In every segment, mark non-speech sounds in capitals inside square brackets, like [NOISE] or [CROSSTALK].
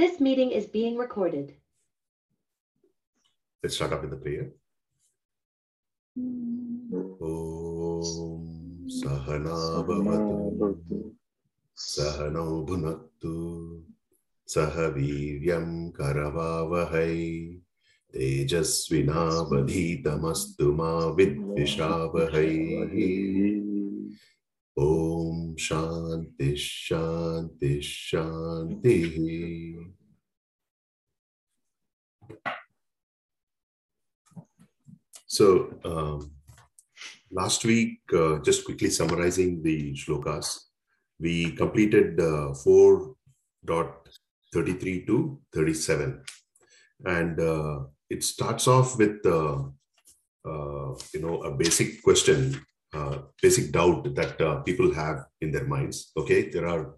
This meeting is being recorded. Let's start up in the prayer. Om Sahana Bhavatu Karavavahai Vidvishavahai Om Shanti, Shanti, Shanti. So, um, last week, uh, just quickly summarizing the shlokas, we completed uh, 4.33 to 37. And uh, it starts off with, uh, uh, you know, a basic question basic doubt that uh, people have in their minds. Okay, there are,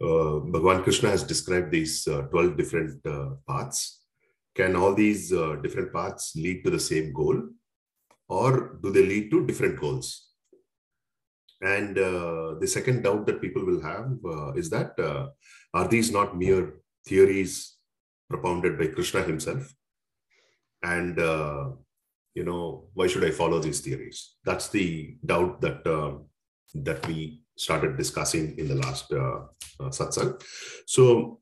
uh, Bhagavan Krishna has described these uh, 12 different uh, paths. Can all these uh, different paths lead to the same goal? or do they lead to different goals? And uh, the second doubt that people will have uh, is that uh, are these not mere theories propounded by Krishna himself? And uh, you know, why should I follow these theories? That's the doubt that uh, that we started discussing in the last uh, uh, satsang. So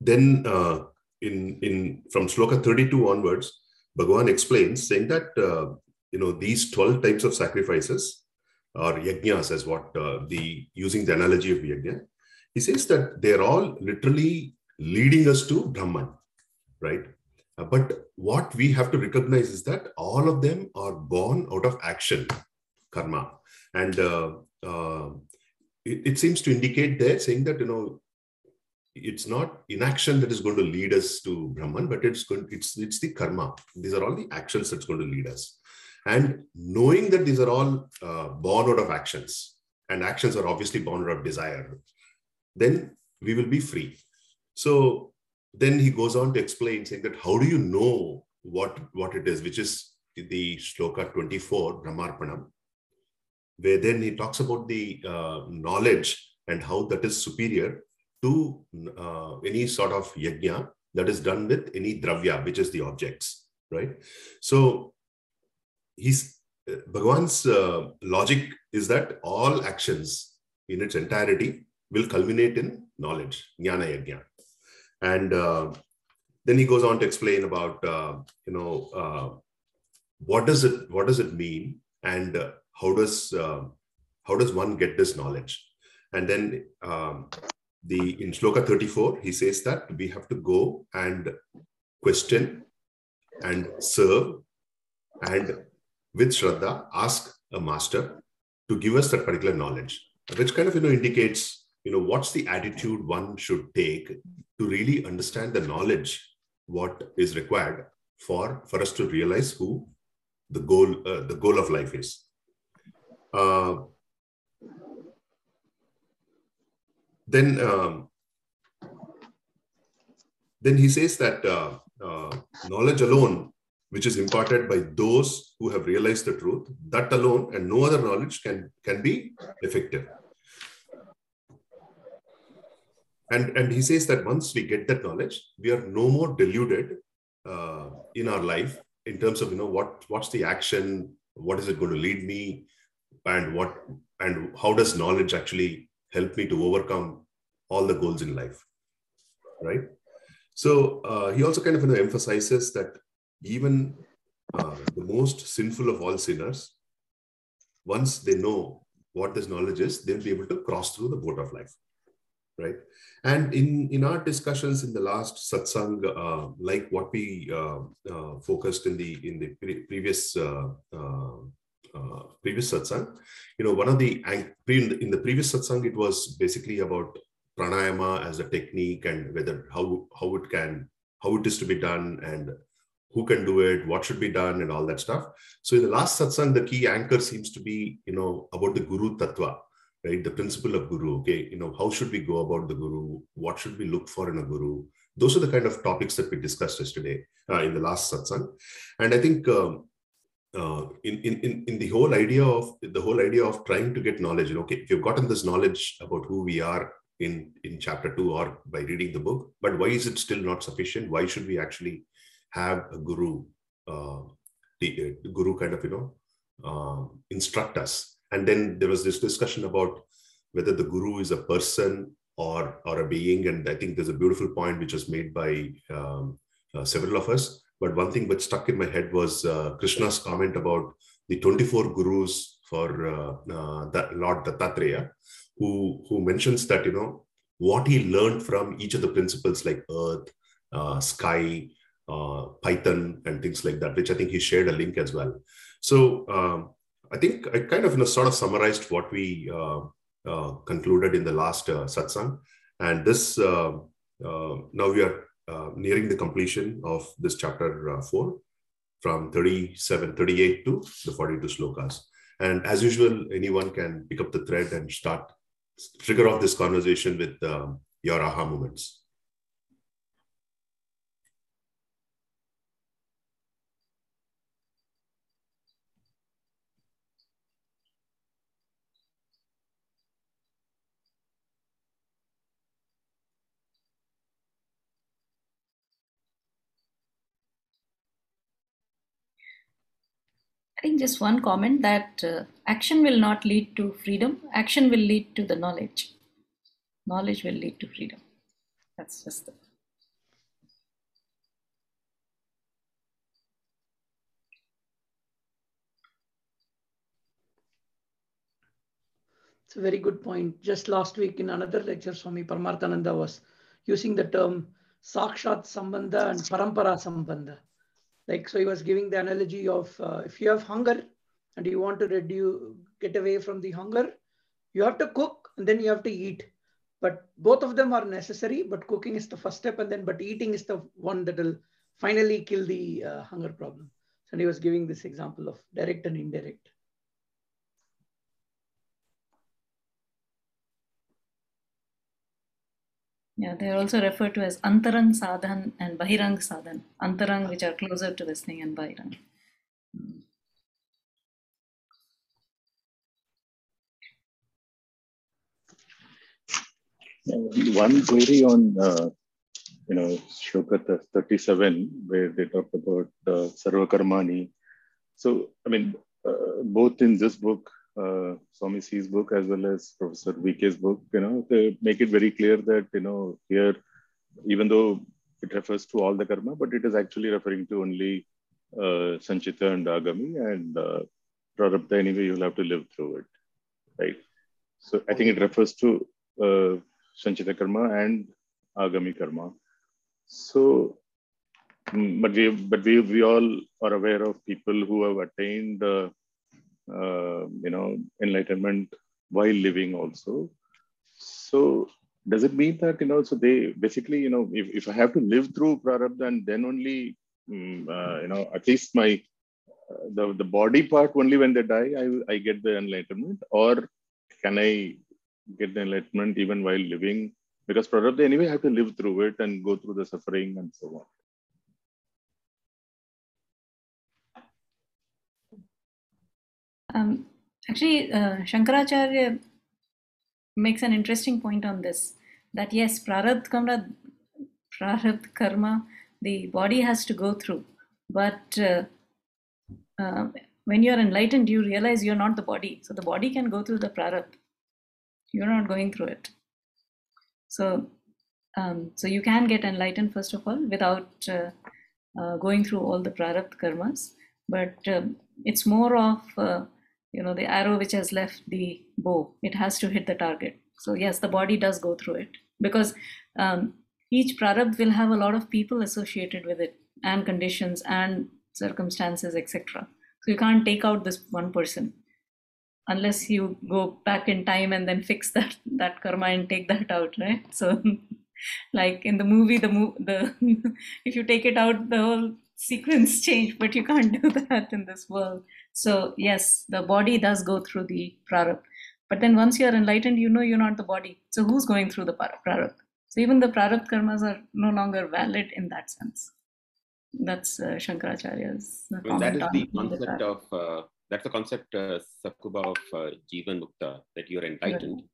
then, uh, in in from sloka 32 onwards, Bhagavan explains, saying that uh, you know these 12 types of sacrifices or yajnas as what uh, the using the analogy of yajna, he says that they're all literally leading us to Brahman, right? Uh, but what we have to recognize is that all of them are born out of action, karma, and uh, uh, it, it seems to indicate there saying that you know it's not inaction that is going to lead us to Brahman, but it's going, it's it's the karma. These are all the actions that's going to lead us. And knowing that these are all uh, born out of actions, and actions are obviously born out of desire, then we will be free. So then he goes on to explain, saying that how do you know what what it is, which is the shloka 24, Brahmarpanam, where then he talks about the uh, knowledge and how that is superior to uh, any sort of yajna that is done with any dravya, which is the objects, right? So he's uh, Bhagavan's uh, logic is that all actions in its entirety will culminate in knowledge, jnana yajna. And uh, then he goes on to explain about, uh, you know, uh, what does it what does it mean, and uh, how does how does one get this knowledge? And then um, the in shloka 34 he says that we have to go and question and serve and with shraddha ask a master to give us that particular knowledge which kind of you know indicates you know what's the attitude one should take to really understand the knowledge what is required for for us to realize who the goal uh, the goal of life is? Uh, then um, then he says that uh, uh, knowledge alone which is imparted by those who have realized the truth that alone and no other knowledge can can be effective and and he says that once we get that knowledge we are no more deluded uh, in our life in terms of you know what what's the action what is it going to lead me and what and how does knowledge actually help me to overcome all the goals in life right? So uh, he also kind of you know, emphasizes that even uh, the most sinful of all sinners once they know what this knowledge is they'll be able to cross through the boat of life right? And in in our discussions in the last satsang uh, like what we uh, uh, focused in the in the pre- previous uh, uh, uh, previous satsang you know one of the in the previous satsang it was basically about pranayama as a technique and whether how how it can how it is to be done and who can do it what should be done and all that stuff. So in the last satsang the key anchor seems to be you know about the guru tattva right the principle of guru okay you know how should we go about the guru what should we look for in a guru those are the kind of topics that we discussed yesterday uh, in the last satsang and i think um, uh, in, in, in the whole idea of the whole idea of trying to get knowledge, you know, okay, if you've gotten this knowledge about who we are in in chapter two or by reading the book. But why is it still not sufficient? Why should we actually have a guru, uh, the, the guru kind of you know uh, instruct us? And then there was this discussion about whether the guru is a person or or a being. And I think there's a beautiful point which was made by um, uh, several of us. But one thing which stuck in my head was uh, Krishna's comment about the 24 gurus for uh, uh, that Lord Dattatreya, who, who mentions that, you know, what he learned from each of the principles like earth, uh, sky, uh, Python, and things like that, which I think he shared a link as well. So um, I think I kind of you know, sort of summarized what we uh, uh, concluded in the last satsang. And this, now we are nearing the completion of this chapter 4 from 37, 38 to the 42 slokas. And as usual, anyone can pick up the thread and start trigger off this conversation with um, your aha moments. Think just one comment that uh, action will not lead to freedom, action will lead to the knowledge. Knowledge will lead to freedom. That's just the. It's a very good point. Just last week in another lecture, Swami Paramarthananda was using the term Sakshat Sambandha and Parampara Sambandha like so he was giving the analogy of uh, if you have hunger and you want to reduce get away from the hunger you have to cook and then you have to eat. But both of them are necessary but cooking is the first step and then but eating is the one that will finally kill the uh, hunger problem. So he was giving this example of direct and indirect Yeah, they are also referred to as Antarang Sadhan and Bahirang Sadhan. Antarang, which are closer to this thing, and Bahirang. One query on, uh, you know, Shloka 37, where they talk about uh, Sarvakarmani. So, I mean, uh, both in this book uh, Swami C's book as well as Professor VK's book, you know, they make it very clear that, you know, here, even though it refers to all the karma, but it is actually referring to only uh, Sanchita and Agami and uh, Prarabdha anyway, you'll have to live through it, right? So I think it refers to uh, Sanchita karma and Agami karma. So, mm, but we, but we, we all are aware of people who have attained uh, you know, enlightenment while living also. So does it mean that, you know, so they basically, you know, if, if I have to live through Prarabdha and then only, um, uh, you know, at least my, uh, the, the body part only when they die, I, I get the enlightenment or can I get the enlightenment even while living? Because Prarabdha anyway, I have to live through it and go through the suffering and so on. Um, actually, uh, Shankaracharya makes an interesting point on this that yes, prarabdha karma, karma, the body has to go through, but uh, uh, when you're enlightened, you realize you're not the body. So the body can go through the prarabdha. You're not going through it. So, um, so you can get enlightened first of all without uh, uh, going through all the prarabdha karmas. But um, it's more of uh, you know the arrow which has left the bow it has to hit the target. So yes the body does go through it. Because um, each prarabdha will have a lot of people associated with it and conditions and circumstances etc so you can't take out this one person unless you go back in time and then fix [LAUGHS] that that karma and take that out right? So [LAUGHS] like in the movie the the [LAUGHS] if you take it out the whole sequence change but you can't do [LAUGHS] that in this world so, yes, the body does go through the prarabdha. But then once you're enlightened, you know you're not the body. So, who's going through the prarabdha? So, even the prarabdha karmas are no longer valid in that sense. That's uh, Shankaracharya's. Well, that is the concept of, uh, that's the concept, uh, Sakuba, of uh, Jivan Mukta, that you're enlightened, right.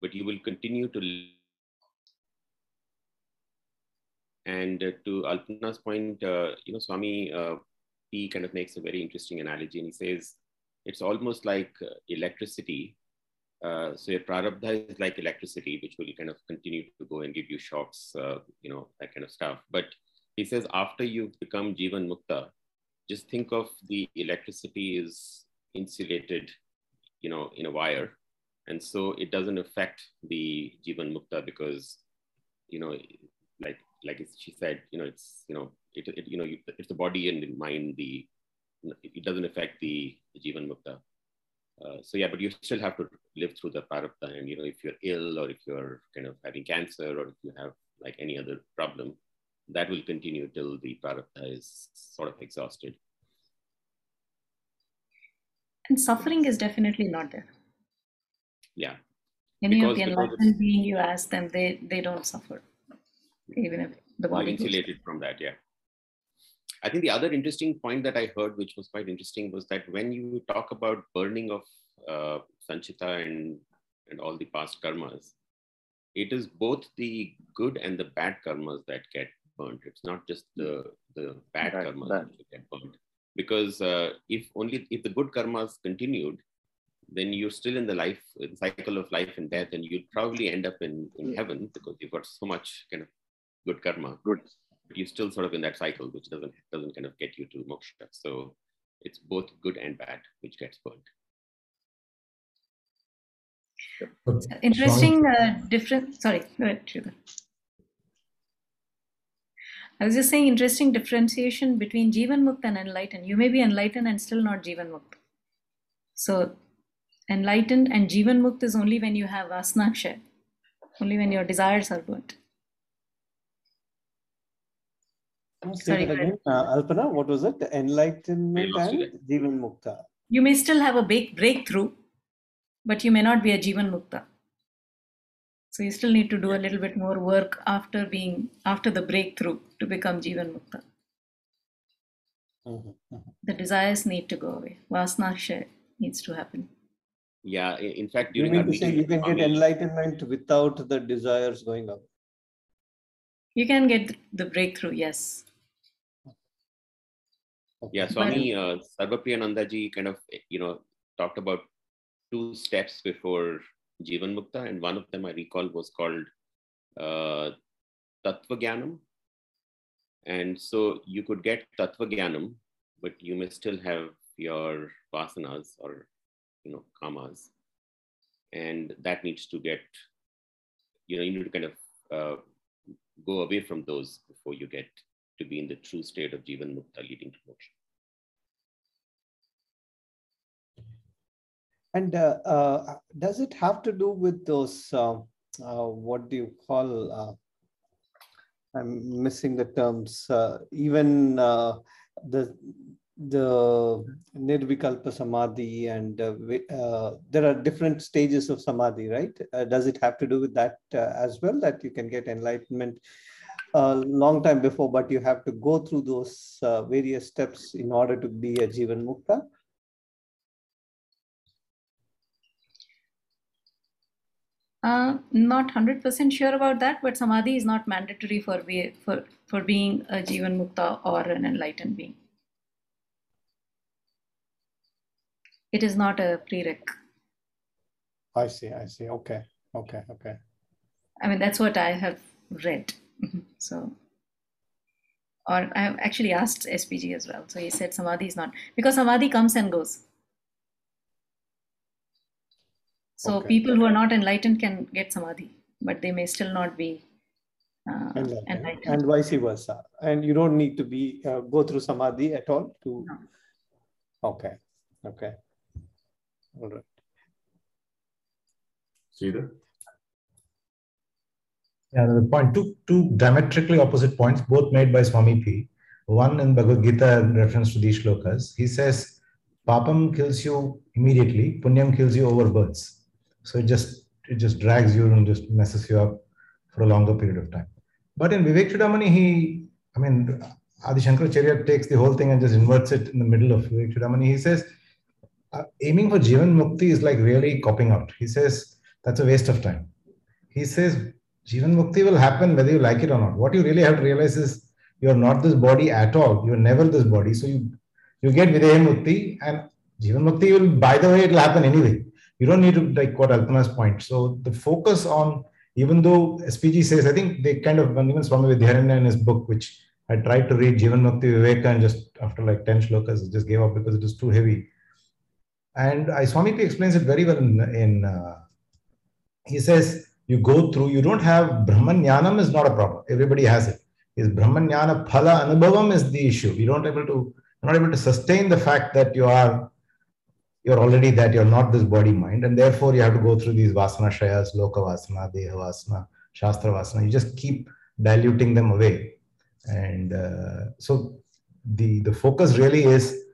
but you will continue to And uh, to Alpana's point, uh, you know, Swami uh, he kind of makes a very interesting analogy, and he says it's almost like electricity. Uh, so your prarabdha is like electricity, which will kind of continue to go and give you shocks, uh, you know, that kind of stuff. But he says after you've become jivan mukta, just think of the electricity is insulated, you know, in a wire, and so it doesn't affect the jivan mukta because, you know, like like she said, you know, it's you know, it, it you know, it's the body and the mind. The it doesn't affect the, the jivan mukta. Uh, so yeah, but you still have to live through the prarabdha, and you know, if you're ill or if you're kind of having cancer or if you have like any other problem, that will continue till the prarabdha is sort of exhausted. And suffering is definitely not there. Yeah. Any of the enlightened being you ask them, they they don't suffer, even if the You're body insulated from that, yeah. I think the other interesting point that I heard, which was quite interesting, was that when you talk about burning of uh, Sanchita and, and all the past karmas, it is both the good and the bad karmas that get burnt. It's not just the, the bad Bad- karmas bad. that get burnt. Because uh, if only if the good karmas continued, then you're still in the life the cycle of life and death, and you'd probably end up in, in heaven because you've got so much kind of good karma Good. but you're still sort of in that cycle, which doesn't doesn't kind of get you to moksha. So it's both good and bad, which gets burnt. Interesting uh, different. Sorry, go ahead, Sridhar. I was just saying interesting differentiation between Jivan Mukta and enlightened. You may be enlightened and still not Jivan Mukta. So enlightened and Jivan Mukta is only when you have Vasnakshay, only when your desires are burnt. Say Sorry, that again. Uh, Alpana, what was it? Enlightenment I lost and Jivan Mukta. You may still have a big breakthrough, but you may not be a Jivan Mukta. So you still need to do a little bit more work after being after the breakthrough to become Jivan Mukta. Mhm, mhm. The desires need to go away. Vasnakshay needs to happen. Yeah, in fact, You during our mean to say you can get enlightenment without the desires going up? You can get the breakthrough, yes. Yeah, Swami uh, Sarvapriyanandaji kind of, you know, talked about two steps before Jivan Mukta, and one of them I recall was called uh, Tattva And so you could get Tattva Jnanam, but you may still have your vasanas or, you know, kamas. And that needs to get, you know, you need to kind of uh, go away from those before you get to be in the true state of Jivan Mukta leading to moksha. And uh, uh, does it have to do with those, uh, uh, what do you call, uh, I'm missing the terms, uh, even uh, the the Nirvikalpa Samadhi and there are different stages of Samadhi, right? Does it have to do with that as well, that you can get enlightenment a long time before, but you have to go through those various steps in order to be a Jivan Mukta? Uh, not 100% sure about that, but Samadhi is not mandatory for, be, for, for being a Jivan Mukta or an enlightened being. It is not a prereq. I see, I see. Okay, okay, okay. I mean, that's what I have read. Mhm. So, or I have actually asked SPG as well. So he said Samadhi is not, because Samadhi comes and goes. So Okay. people who are not enlightened can get Samadhi, but they may still not be uh, Enlightened, enlightened. and vice versa. And you don't need to be uh, go through samadhi at all to. No. Okay, okay. All right. Sridhar? Yeah, the point two two diametrically opposite points, both made by Swami P. One in Bhagavad Gita in reference to these shlokas. He says, "Papam kills you immediately, punyam kills you over births." So it just it just drags you and just messes you up for a longer period of time. But in Vivek Chudamani, he, I mean, Adi Shankaracharya takes the whole thing and just inverts it in the middle of Vivek Chudamani. He says, uh, aiming for Jivan Mukti is like really copping out. He says that's a waste of time. He says Jivan Mukti will happen whether you like it or not. What you really have to realize is you're not this body at all. You're never this body. So you, you get Videha Mukti and Jivan Mukti will, by the way, it'll happen anyway. You don't need to like what Alpana's point. So the focus on, even though SPG says, I think they kind of, even Swami Vidyaranya in his book, which I tried to read Jivan Mukti Viveka and just after like 10 shlokas, just gave up because it was too heavy. And I, Swami explains it very well in, in uh, he says, you go through, you don't have Brahman is not a problem. Everybody has it. Is Brahman Jnana Phala Anubhavam is the issue. You don't able to, you're not able to sustain the fact that you are you're already that you're not this body mind and therefore you have to go through these vasana shayas loka vasana deha vasana shastra vasana. You just keep diluting them away. And uh, so the the focus really is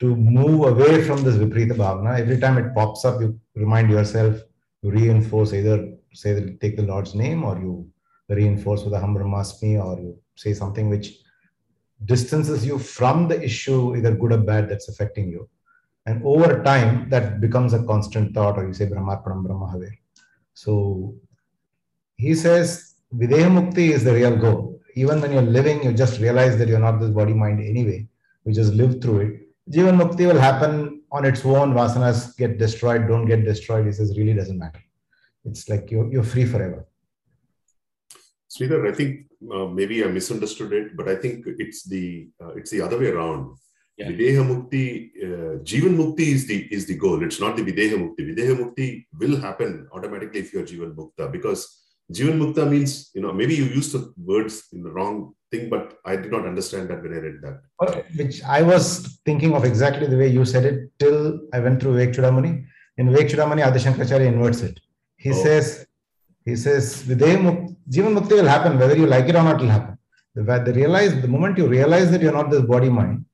to move away from this viprita bhavana. Every time it pops up you remind yourself you reinforce either say that take the lord's name or you reinforce with aham brahmasmi or you say something which distances you from the issue either good or bad that's affecting you and over time, that becomes a constant thought, or you say Brahmarpanam Brahma So he says Videha Mukti is the real goal. Even when you're living, you just realize that you're not this body mind anyway. You just live through it. Jivan Mukti will happen on its own. Vasanas get destroyed, don't get destroyed. He says really doesn't matter. It's like you're, you're free forever. Sridhar, I think uh, maybe I misunderstood it, but I think it's the uh, it's the other way around yeah. Videha Mukti, uh, Jivan Mukti is the is the goal. It's not the Videha Mukti. Videha Mukti will happen automatically if you're Jivan Mukta because Jivan Mukta means, you know, maybe you used the words in the wrong thing, but I did not understand that when I read that. Okay. Which I was thinking of exactly the way you said it till I went through Vivek Chudamani. In Vivek Chudamani, Adi Shankaracharya inverts it. He oh. says, he says, Videha Mukti, Jivan Mukti will happen, whether you like it or not, it will happen. The, the, realize, the moment you realize that you're not this body mind,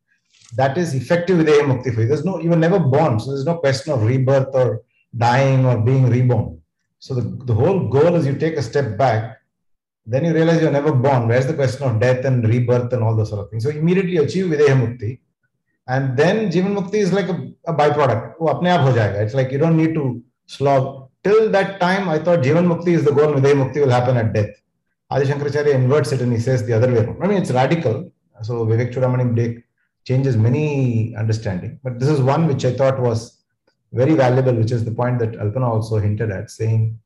that is effective with Mukti There's no, you were never born. So there's no question of rebirth or dying or being reborn. So the, the whole goal is you take a step back, then you realize you're never born. Where's the question of death and rebirth and all those sort of things? So immediately achieve Videha Mukti. And then Jivan Mukti is like a, a byproduct. It's like you don't need to slog. Till that time, I thought Jivan Mukti is the goal, Videha Mukti will happen at death. Adi Shankaracharya inverts it and he says the other way around. I mean, it's radical. So Vivek Chudamani changes many understanding. But this is one which I thought was very valuable, which is the point that Alpana also hinted at, saying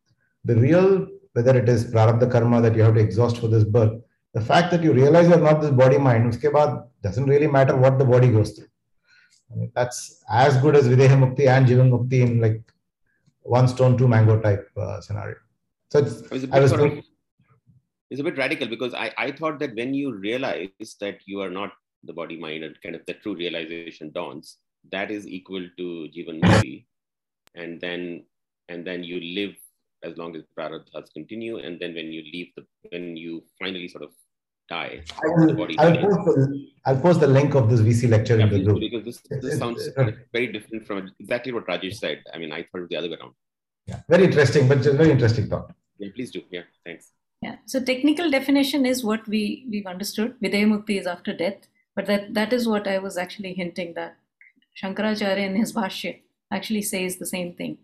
the real, whether it is prarabdha karma that you have to exhaust for this birth, the fact that you realize you're not this body mind, uske baad doesn't really matter what the body goes through. I mean, that's as good as Videha Mukti and Jivan Mukti in like one stone, two mango type uh, scenario. So it's, I was thinking, it's a bit radical because I, I thought that when you realize that you are not the body mind and kind of the true realization dawns that is equal to jivan mukti and then and then you live as long as prarabdhas continue and then when you leave the when you finally sort of die I will, the body I'll, post the, I'll post the link of this vc lecture yeah, in the group. because this, this sounds kind of very different from exactly what rajesh said. I mean i thought it the other way around. Yeah very interesting but very interesting thought. Yeah please do. Yeah thanks. Yeah so technical definition is what we we've understood. Videha mukti is after death but that, that is what I was actually hinting that Shankaracharya in his Bhashya actually says the same thing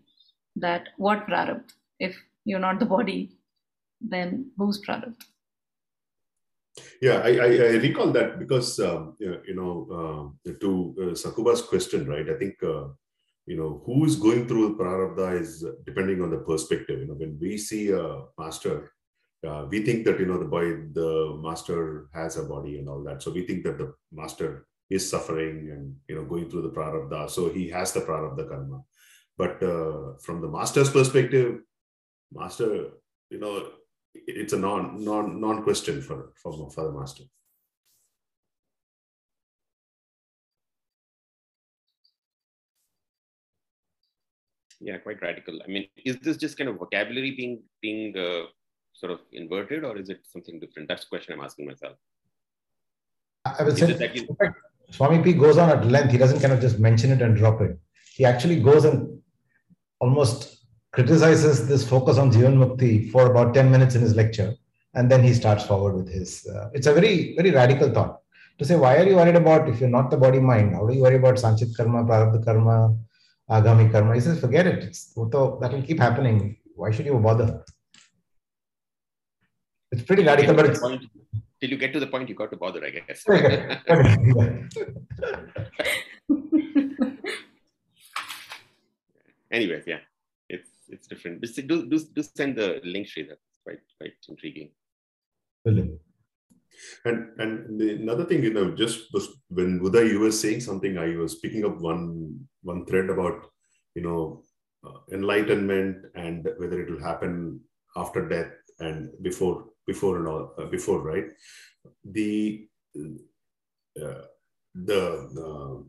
that what prarabdha? If you're not the body, then who's prarabdha? Yeah, I, I, I, recall that because, um, you know, uh, to uh, Sakuba's question, right? I think, uh, you know, who is going through prarabdha is depending on the perspective. You know, when we see a master uh, we think that you know the boy the master has a body and all that. So we think that the master is suffering and you know going through the prarabdha. So he has the prarabdha karma. But uh, from the master's perspective master you know it's a non non non question for for, for the master. Yeah quite radical. I mean is this just kind of vocabulary being being uh, sort of inverted or is it something different? That's the question I'm asking myself. I would say you... Swami P goes on at length. He doesn't kind of just mention it and drop it. He actually goes and almost criticizes this focus on Jivan Mukti for about 10 minutes in his lecture. And then he starts forward with his. Uh, it's a very, very radical thought to say, why are you worried about if you're not the body mind? How do you worry about Sanchit Karma, Prarabdha Karma, Agami Karma? He says, forget it. It's, that will keep happening. Why should you bother? It's pretty Till radical, but to it's point- Till you get to the point, you got to bother, I guess. Okay, [LAUGHS] okay. Anyways, yeah, it's it's different. But do, do, do send the link, Sridhar. It's quite quite intriguing. Brilliant. And and the, another thing, you know, just was, when Uday you were saying something, I was picking up one one thread about you know uh, enlightenment and whether it will happen after death and before before and all uh, before right? The uh, the uh,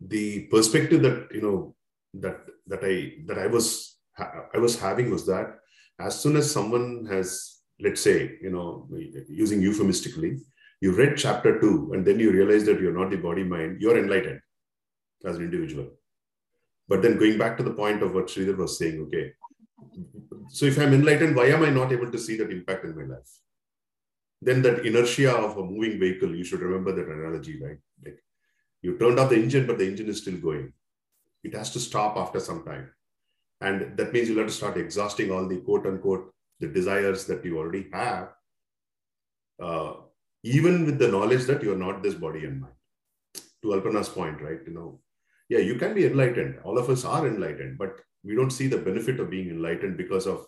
the perspective that you know that that I that I was I was having was that as soon as someone has let's say you know using euphemistically you read chapter 2 and then you realize that you're not the body mind you're enlightened as an individual. But then going back to the point of what Sridhar was saying okay so if i'm enlightened why am i not able to see that impact in my life? Then that inertia of a moving vehicle you should remember that analogy right? Like you turned off the engine but the engine is still going. It has to stop after some time. And that means you'll have to start exhausting all the quote unquote the desires that you already have uh, even with the knowledge that you're not this body and mind. To alpana's point right? You know yeah you can be enlightened. All of us are enlightened but we don't see the benefit of being enlightened because of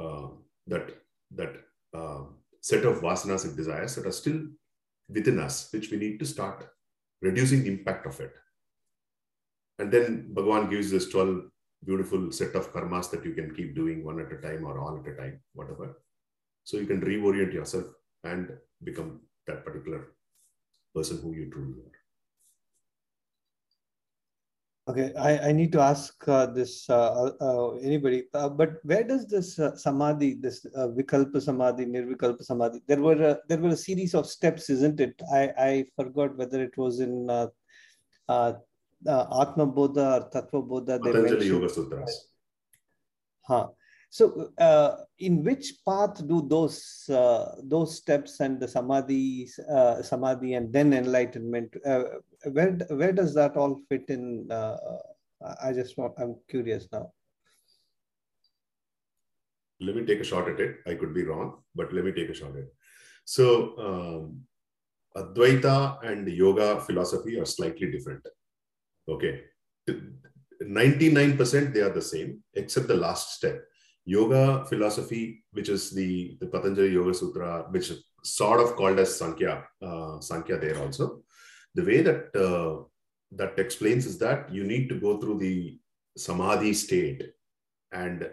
uh, that that uh, set of vasanas and desires that are still within us which we need to start reducing the impact of it. And then bhagavan gives this 12 beautiful set of karmas that you can keep doing one at a time or all at a time whatever. So you can reorient yourself and become that particular person who you truly are Okay, I, I need to ask uh, this uh, uh, anybody, uh, but where does this uh, samadhi, this uh, vikalpa samadhi, nirvikalpa samadhi? There were a, there were a series of steps, isn't it? I, I forgot whether it was in uh, uh, uh, Atma Bodha or Tattva Bodha. They patanjali yoga sutras Huh. So, uh, in which path do those uh, those steps and the samadhi, uh, samadhi, and then enlightenment? Where where does that all fit in? Uh, I just want. I'm curious now. let me take a shot at it. I could be wrong, but let me take a shot at it. So, um, Advaita and yoga philosophy are slightly different. Okay. 99% they are the same, except the last step. Yoga philosophy, which is the, the Patanjali Yoga Sutra, which is sort of called as Sankhya, uh, Sankhya there also. The way that uh, that explains is that you need to go through the samadhi state and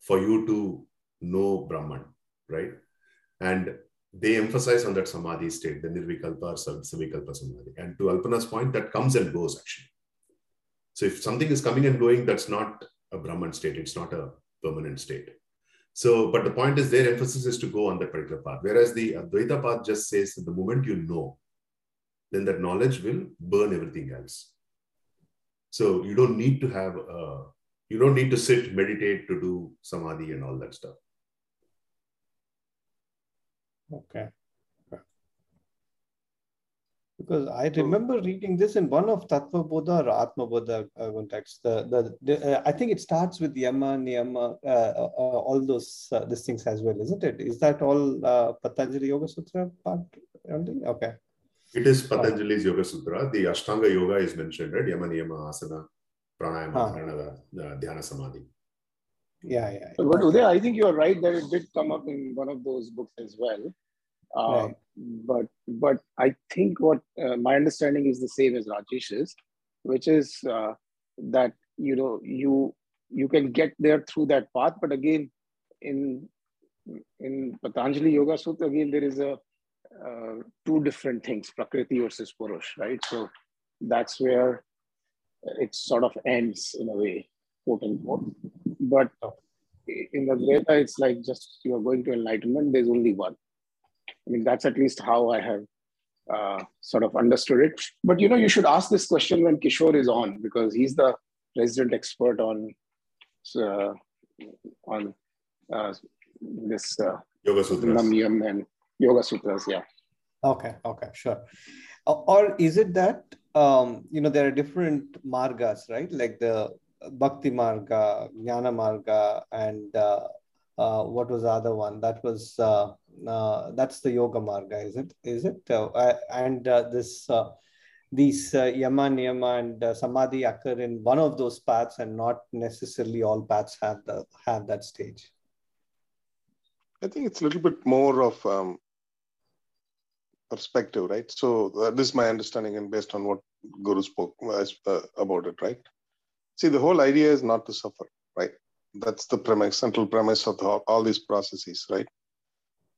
for you to know Brahman, right? And they emphasize on that samadhi state, the nirvikalpa or savikalpa samadhi. And to Alpana's point, that comes and goes actually. So if something is coming and going, that's not a Brahman state, it's not a permanent state. So, but the point is their emphasis is to go on that particular path. Whereas the Advaita path just says that the moment you know, then that knowledge will burn everything else. So you don't need to have a you don't need to sit meditate to do samadhi and all that stuff Okay. Because I remember reading this in one of Tattva Bodha or Atma Bodha uh, contexts. The, the, the, uh, I think it starts with Yama, Niyama, uh, uh, all those uh, these things as well, isn't it? Is that all uh, Patanjali Yoga Sutra part only? Okay. It is patanjali's yoga sutra the ashtanga yoga is mentioned right yama niyama asana pranayama Huh. dharana uh, dhyana samadhi Yeah, yeah. But, but Uday, I think you're right that it did come up in one of those books as well. Uh, Right. But but I think what uh, my understanding is the same as Rajesh's, which is uh, that you know you you can get there through that path, but again, in in Patanjali Yoga Sutra, again there is a uh, two different things: Prakriti versus Purush, right? So that's where it sort of ends in a way, quote unquote. But in the Veda, it's like just you are going to enlightenment, there's only one. I mean, that's at least how I have uh, sort of understood it. But you know, you should ask this question when Kishore is on because he's the resident expert on uh, on uh, this uh, yoga sutras Namyam and Yoga Sutras. Yeah. Okay, okay, sure. Or, or is it that um, you know there are different margas, right? Like the Bhakti Marga, Jnana Marga, and uh, uh, what was the other one? That was uh, uh, that's the yoga marga, is it? Is it? Uh, and uh, this uh, these uh, yama, niyama, and uh, samadhi occur in one of those paths, and not necessarily all paths have the have that stage. I think it's a little bit more of um, perspective, right? So uh, this is my understanding, and based on what Guru spoke uh, uh, about it, right? See, the whole idea is not to suffer, right? That's the premise, central premise of the, all these processes, right?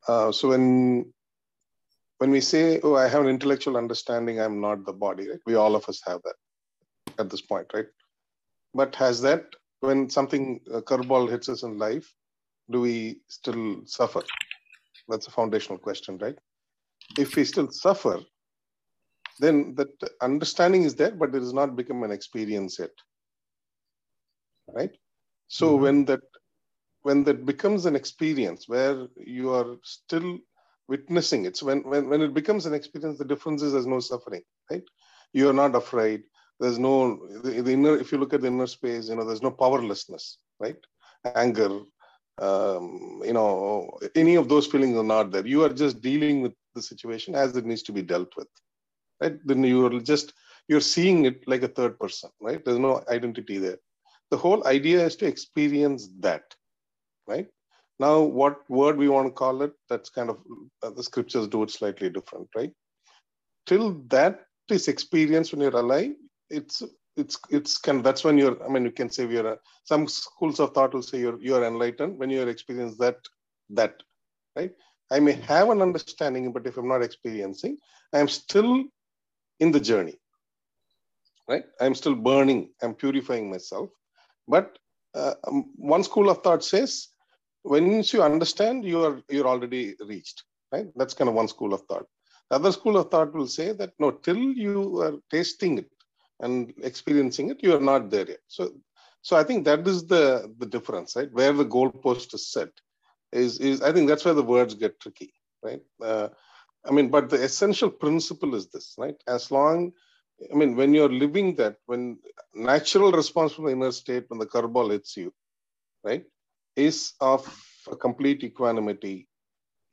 Uh, so when when we say, "Oh, I have an intellectual understanding," I'm not the body, right? We all of us have that at this point, right? But has that when something a curveball hits us in life, do we still suffer? That's a foundational question, right? If we still suffer, then that understanding is there, but it has not become an experience yet, right? So mm-hmm. when that when that becomes an experience where you are still witnessing it, so when, when when it becomes an experience, the difference is there's no suffering, right? You are not afraid. There's no the, the inner. If you look at the inner space, you know there's no powerlessness, right? Anger, um, you know, any of those feelings are not there. You are just dealing with the situation as it needs to be dealt with, right? Then you are just you're seeing it like a third person, right? There's no identity there. The whole idea is to experience that, right? Now, what word we want to call it? That's kind of uh, the scriptures do it slightly different, right? Till that is experienced when you're alive, it's it's it's of, that's when you're i mean you can say we are some schools of thought will say you're you're enlightened when you're experiencing that that right i may have an understanding but if i'm not experiencing i'm still in the journey. Right? I'm still burning i'm purifying myself. But uh, um, one school of thought says once you understand you are you're already reached right? That's kind of one school of thought. The other school of thought will say that no till you are tasting it and experiencing it, you are not there yet. So, so I think that is the the difference, right? Where the goalpost is set is is I think that's where the words get tricky, right? Uh, I mean, but the essential principle is this, right? As long, I mean, when you're living that, when natural response from the inner state, when the curveball hits you, right, is of complete equanimity,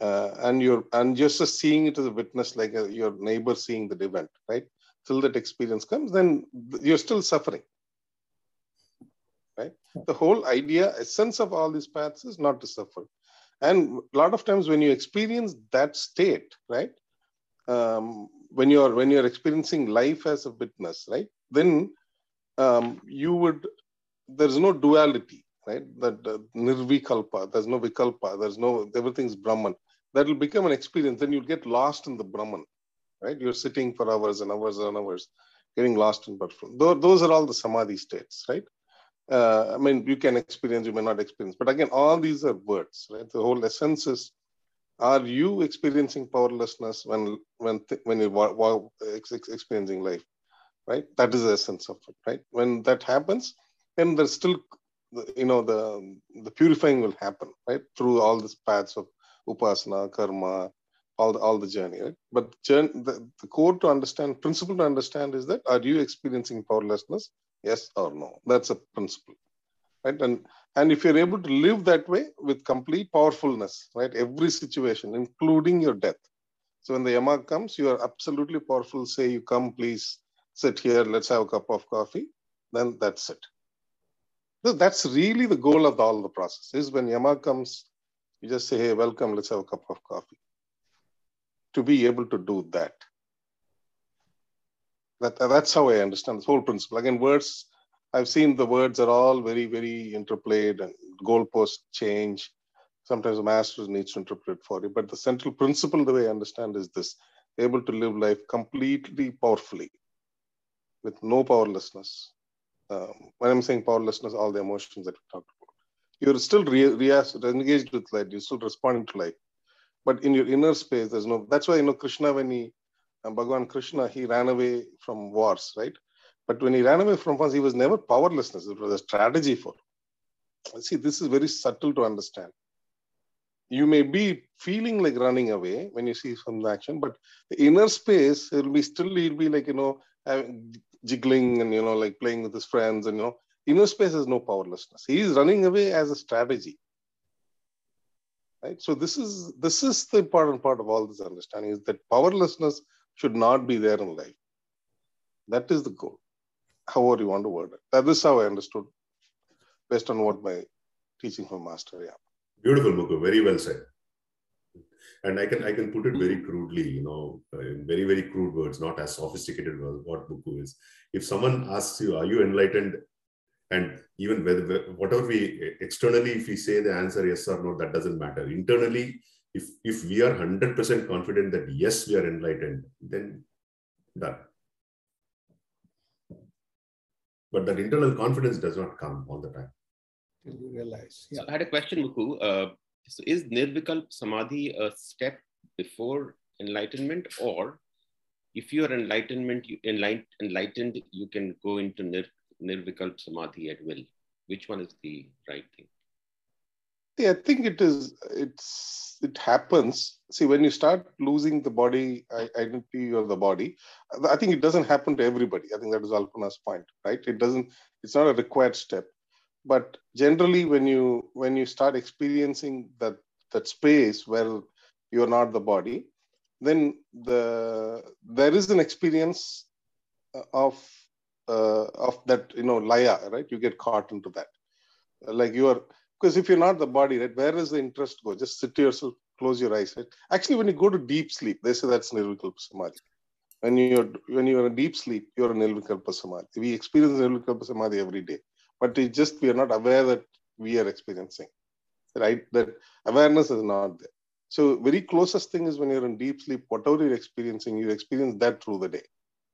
uh, and you're and just seeing it as a witness, like a, your neighbor seeing the event, right? till that experience comes, then you're still suffering. Right? The whole idea, essence of all these paths is not to suffer. And a lot of times when you experience that state, right? Um, when you're when you're experiencing life as a witness, right? Then um, you would there's no duality, right? That uh, nirvikalpa, there's no vikalpa, there's no everything's Brahman. That will become an experience. Then you'll get lost in the Brahman right? You're sitting for hours and hours and hours, getting lost in perfume. Those are all the samadhi states, right? Uh, I mean, you can experience, you may not experience, but again, all these are words, right? The whole essence is: Are you experiencing powerlessness when when when you're experiencing life, right? That is the essence of it, right? When that happens, then there's still, you know, the the purifying will happen, right? Through all these paths of upasana, karma, all the, all the journey, right? But journey, the, the core to understand, principle to understand is that are you experiencing powerlessness? Yes or no? That's a principle, right? And and if you're able to live that way with complete powerfulness, right? Every situation, including your death. So when the yama comes, you are absolutely powerful. Say you come, please sit here. Let's have a cup of coffee. Then that's it. So that's really the goal of the, all the process. Is when yama comes, you just say, "Hey, welcome. Let's have a cup of coffee." to be able to do that. That that's how I understand this whole principle. Again, words, I've seen the words are all very, very interplayed and goalposts change. Sometimes the master needs to interpret for you. But the central principle, the way I understand, is this able to live life completely powerfully with no powerlessness. Um, when I'm saying powerlessness, all the emotions that we talked about. You're still re- re- engaged with life, you're still responding to life but in your inner space, there's no. That's why you know Krishna when he, Bhagavan Krishna, he ran away from wars, right? But when he ran away from wars, he was never powerlessness. It was a strategy for. See, this is very subtle to understand. You may be feeling like running away when you see some action, but the inner space, it'll be still, he'll be like, you know, jiggling and, you know, like playing with his friends and, you know, inner space has no powerlessness. He is running away as a strategy right? So this is this is the important part of all this understanding is that powerlessness should not be there in life. That is the goal. However you want to word it. That is how I understood, based on what my teaching from master. Yeah. Beautiful, Mukku. Very well said. And I can I can put it very crudely, you know, in very very crude words, not as sophisticated as what Mukku is. If someone asks you, "Are you enlightened?" and even whether whatever we externally, if we say the answer yes or no, that doesn't matter. Internally, if if we are hundred percent confident that yes, we are enlightened, then done. But that internal confidence does not come all the time. Till you realize. Yeah. So I had a question, Mukku. Uh, so is Nirvikalp Samadhi a step before enlightenment, or if you are enlightenment, you enlightened, enlightened, you can go into nir, Nirvikalp Samadhi at will? Which one is the right thing? Yeah, I think it is. It's it happens. See, when you start losing the body identity or the body, I think it doesn't happen to everybody. I think that is Alpana's point, right? It doesn't. It's not a required step, but generally, when you when you start experiencing that that space where you are not the body, then the there is an experience of uh, of that you know laya, right? You get caught into that, like you are because if you're not the body, right, where does the interest go? Just sit to yourself, close your eyes, right? Actually, when you go to deep sleep, they say that's nirvikalpa samadhi. When you're when you're in deep sleep, you're in nirvikalpa samadhi. We experience nirvikalpa samadhi every day, but it's just we are not aware that we are experiencing, right? That awareness is not there. So very closest thing is when you're in deep sleep, whatever you're experiencing, you experience that through the day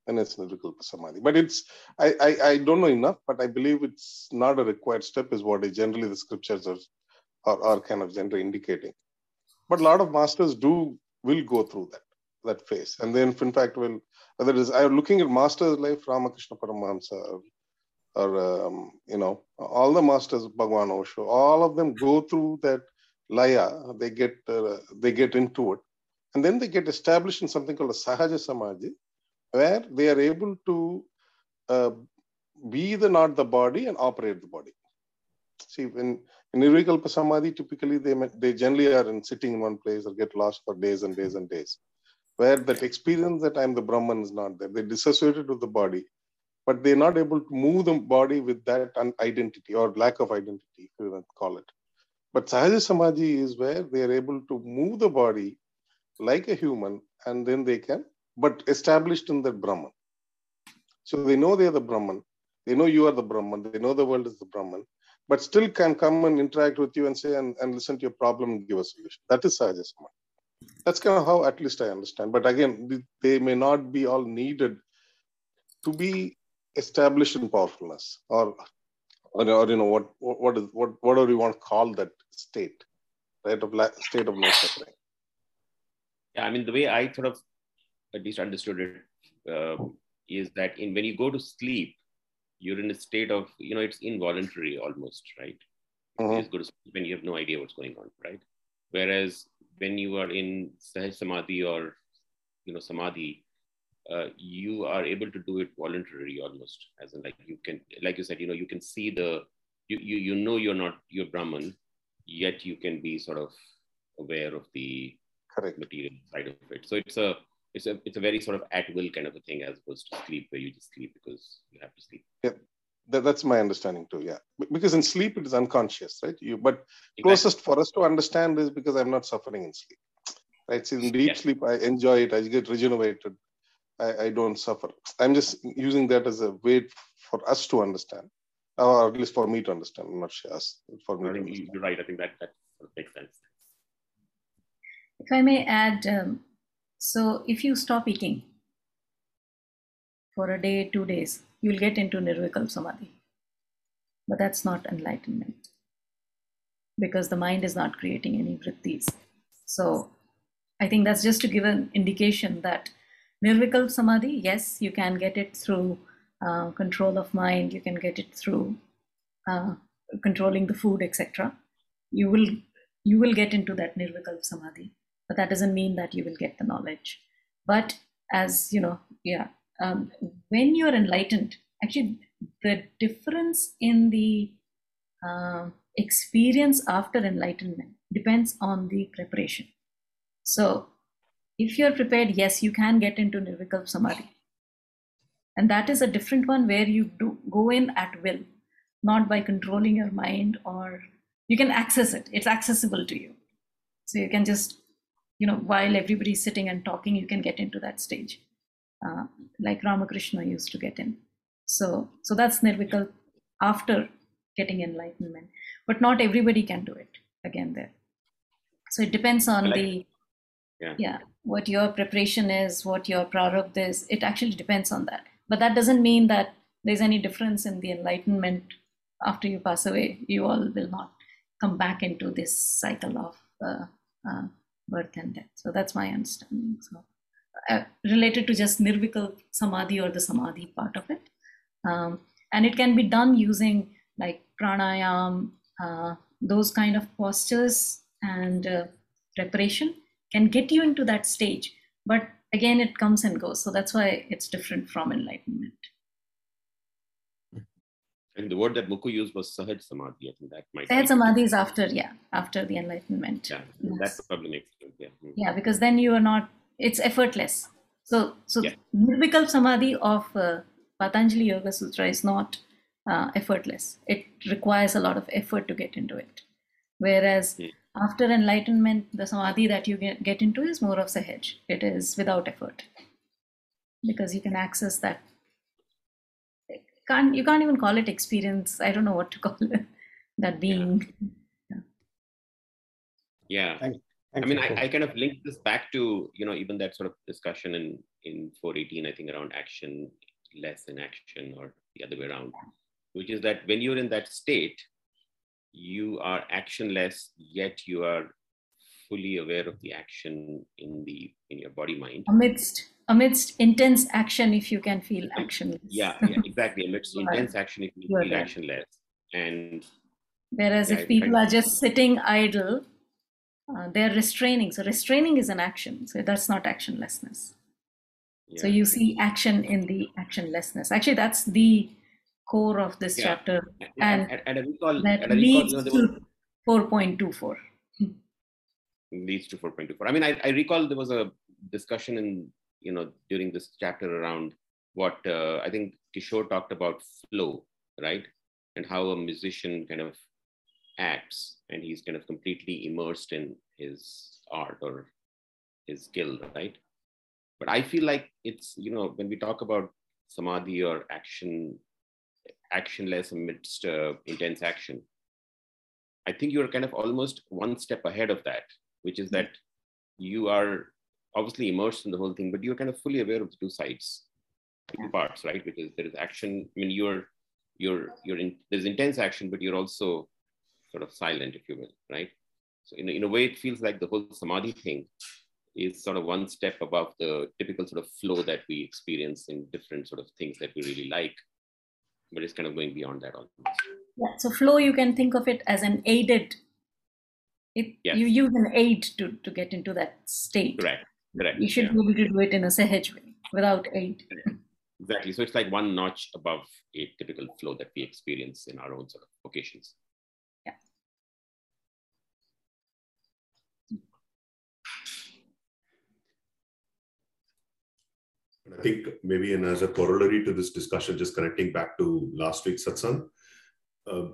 and it's samadhi. But it's I, I, I don't know enough, but I believe it's not a required step, is what I generally the scriptures are, are, are kind of generally indicating. But a lot of masters do will go through that that phase, and then in fact will whether it is I'm looking at masters life Ramakrishna Paramahamsa or, or um, you know all the masters Bhagwan Osho, all of them go through that laya. They get uh, they get into it, and then they get established in something called a Sahaja Samadhi, where they are able to uh, be the not the body and operate the body. See, when in Nirvikalpa Samadhi, typically they they generally are in sitting in one place or get lost for days and days and days. Where that experience that I'm the Brahman is not there. They dissociated with the body, but they're not able to move the body with that identity or lack of identity, if you want to call it. But Sahaja Samadhi is where they are able to move the body like a human, and then they can but established in that Brahman. So they know they are the Brahman. They know you are the Brahman. They know the world is the Brahman, but still can come and interact with you and say and, and listen to your problem and give a solution. That is Sahaja That's kind of how at least I understand. But again, they may not be all needed to be established in powerfulness or or, or you know what what is what whatever you want to call that state, right? Of state of no suffering. Yeah, I mean the way I sort of at least understood it, uh, is that in when you go to sleep, you're in a state of you know it's involuntary almost, right? Mm-hmm. You just go to sleep and you have no idea what's going on, right? Whereas when you are in sahaj samadhi or you know samadhi, uh, you are able to do it voluntarily almost, as in like you can, like you said, you know, you can see the you you you know you're not you're Brahman, yet you can be sort of aware of the Correct. material side of it. So it's a it's a it's a very sort of at will kind of a thing as opposed to sleep where you just sleep because you have to sleep. Yeah, that, that's my understanding too. Yeah, because in sleep it is unconscious, right? You but exactly. closest for us to understand is because I'm not suffering in sleep, right? So in deep sleep I enjoy it. I get regenerated. I, I don't suffer. I'm just using that as a way for us to understand, or at least for me to understand. I'm not sure. us For me, I think you're right. I think that that makes sense. If I may add. Um, so if you stop eating for a day, two days, you'll get into Nirvikalp Samadhi. But that's not enlightenment because the mind is not creating any vrittis. So I think that's just to give an indication that Nirvikalp Samadhi, yes, you can get it through uh, control of mind, you can get it through uh, controlling the food, etc. You will you will get into that Nirvikalp Samadhi but that doesn't mean that you will get the knowledge but as you know yeah um, when you're enlightened actually the difference in the uh, experience after enlightenment depends on the preparation. So if you're prepared, yes, you can get into Nirvikalp Samadhi. And that is a different one where you do go in at will, not by controlling your mind or you can access it. It's accessible to you. So you can just, you know, while everybody's sitting and talking, you can get into that stage, uh, like Ramakrishna used to get in. So, so that's Nirvikal after getting enlightenment. But not everybody can do it again there. So it depends on like, the yeah. yeah what your preparation is, what your prarabdha is. It actually depends on that. But that doesn't mean that there's any difference in the enlightenment after you pass away. You all will not come back into this cycle of uh, uh, birth and death. So that's my understanding. So uh, related to just nirvikal samadhi or the samadhi part of it, um, and it can be done using like pranayam, uh, those kind of postures and uh, preparation can get you into that stage. But again, it comes and goes. So that's why it's different from enlightenment. And the word that Mukku used was Sahaj Samadhi. I think that might. Sahaj Samadhi is after, yeah, after the enlightenment. Yeah, yes. that probably makes sense. Yeah. Mm. Yeah, because then you are not. It's effortless. So, so Yeah. Nirvikalp Samadhi of uh, Patanjali Yoga Sutra is not uh, effortless. It requires a lot of effort to get into it. Whereas Hmm. after enlightenment, the Samadhi that you get, get into is more of Sahaj. It is without effort because you can access that. Can't you can't even call it experience. I don't know what to [LAUGHS] call it. That being. Yeah. Thank, I mean, I, I kind of link this back to, you know, even that sort of discussion in, in 418, I think around action less in action or the other way around, which is that when you're in that state, you are actionless, yet you are fully aware of the action in the in your body mind. amidst amidst intense action if you can feel actionless Yeah, yeah, exactly. Amidst [LAUGHS] are- intense action, if you you are feel there. actionless. And whereas Yeah, if people are just sitting idle uh, they're restraining. So restraining is an action. So that's not actionlessness. So you see action in the actionlessness. Actually that's the core of this Yeah. chapter. And, and I recall, that I recall, leads you know, to 4.24 [LAUGHS] leads to 4.24 i mean I, I recall there was a discussion in you know during this chapter around what uh, i think kishore talked about flow right? And how a musician kind of acts and he's kind of completely immersed in his art or his skill right? But i feel like it's you know when we talk about samadhi or action actionless amidst uh, intense action i think you're kind of almost one step ahead of that which is that you are obviously immersed in the whole thing, but you're kind of fully aware of the two sides, two parts, right? Because there is action. I mean, you're you're you're in there's intense action, but you're also sort of silent, if you will, right? So in a, in a way, it feels like the whole samadhi thing is sort of one step above the typical sort of flow that we experience in different sort of things that we really like, but it's kind of going beyond that almost. yeah so flow you can think of it as an aided it, Yes. you use an aid to, to get into that state Correct. Correct. you should yeah. be able to do it in a sahaj way without aid Exactly. So it's like one notch above a typical flow that we experience in our own sort of occasions. And I think maybe and as a corollary to this discussion, just connecting back to last week's satsang, uh,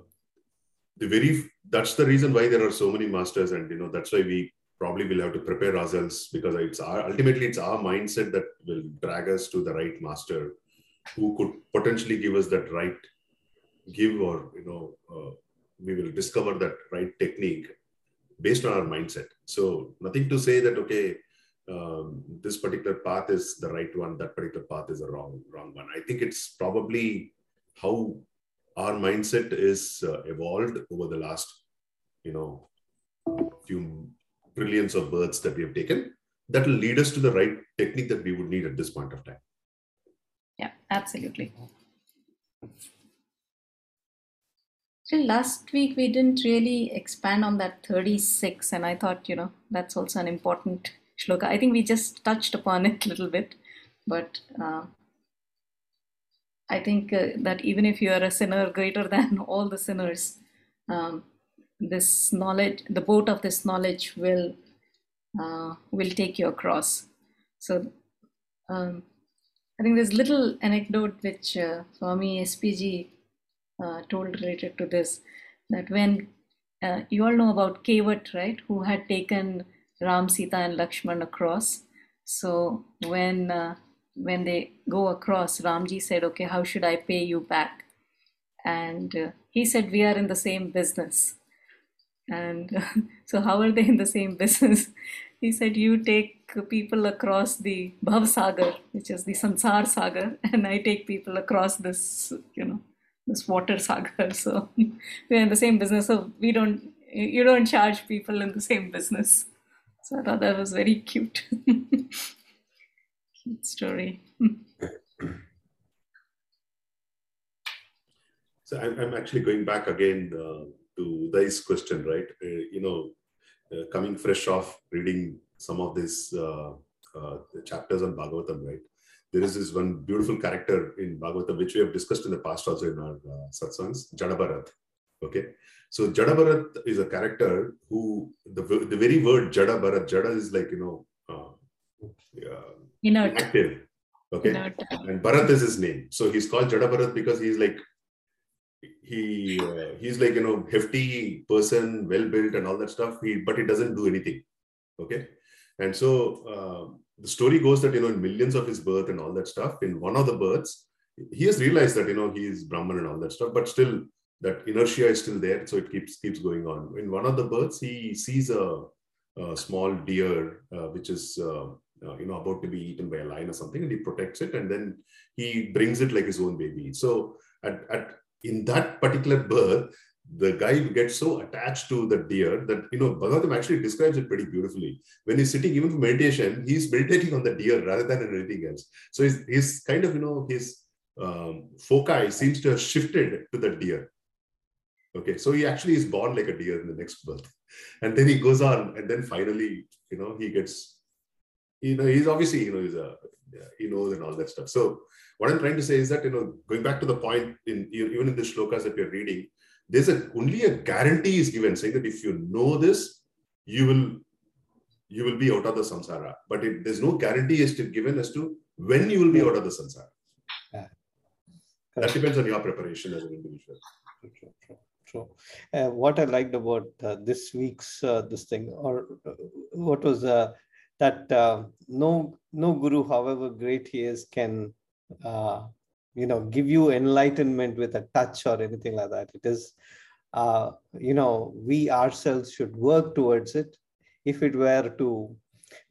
the very that's the reason why there are so many masters, and you know that's why we probably we'll have to prepare ourselves because it's our ultimately it's our mindset that will drag us to the right master who could potentially give us that right give or you know uh, we will discover that right technique based on our mindset. So nothing to say that okay um, this particular path is the right one that particular path is the wrong wrong one. I think it's probably how our mindset is uh, evolved over the last you know few trillions of births that we have taken that will lead us to the right technique that we would need at this point of time Yeah, absolutely. So last week we didn't really expand on that 36, and I thought, you know, that's also an important shloka. I think we just touched upon it a little bit, but uh, I think uh, that even if you are a sinner greater [LAUGHS] than all the sinners, um, this knowledge, the boat of this knowledge will uh, will take you across. So um, I think there's little anecdote which uh, Swami SPG uh, told related to this that when uh, you all know about Kevat, right, who had taken Ram, Sita, and Lakshman across. So when uh, when they go across, Ramji said, "Okay, how should I pay you back?" And uh, he said, "We are in the same business." And [LAUGHS] so, how are they in the same business? [LAUGHS] He said, "You take people across the Bhav Sagar, which is the Sansar Sagar, [LAUGHS] and I take people across this, you know, this water sagar. So we're in the same business. So we don't, you don't charge people in the same business." So I thought that was very cute. cute story. So I'm, actually going back again uh, to Uday's question, right? Uh, you know, uh, coming fresh off reading some of these uh, uh, chapters on Bhagavatam, right? There is this one beautiful character in Bhagavatam, which we have discussed in the past also in our uh, satsangs, Jadabharat. Okay. So Jadabharat is a character who, the, the very word Jadabharat, Jada is like, you know, Inert. active. Okay. Inert. And Bharat is his name. So he's called Jadabharat because he's like he uh, he's like you know hefty person well built and all that stuff. He but he doesn't do anything. Okay? And so uh, the story goes that you know in millions of his birth and all that stuff in one of the births he has realized that you know he is brahman and all that stuff but still that inertia is still there. So it keeps keeps going on. In one of the births he sees a, a small deer uh, which is uh, uh, you know about to be eaten by a lion or something and he protects it and then he brings it like his own baby. So at, at in that particular birth, the guy gets so attached to the deer that, you know, Bhagavatam actually describes it pretty beautifully. When he's sitting even for meditation, he's meditating on the deer rather than anything else. So he's kind of, you know, his um, foci seems to have shifted to the deer. Okay, so he actually is born like a deer in the next birth. [LAUGHS] And then he goes on, and then finally, you know, he gets, you know, he's obviously, you know, he's a, he knows and all that stuff. So what I'm trying to say is that, you know, going back to the point in even in the shlokas that we're reading, there's a only a guarantee is given saying that if you know this, you will you will be out of the samsara. But it, there's no guarantee is given as to when you will be out of the samsara. Yeah. That depends on your preparation as an individual. True, true, true. Uh, what I liked about uh, this week's uh, this thing, or uh, what was uh, that uh, no no guru, however great he is, can uh, you know give you enlightenment with a touch or anything like that. It is uh, you know we ourselves should work towards it. If it were to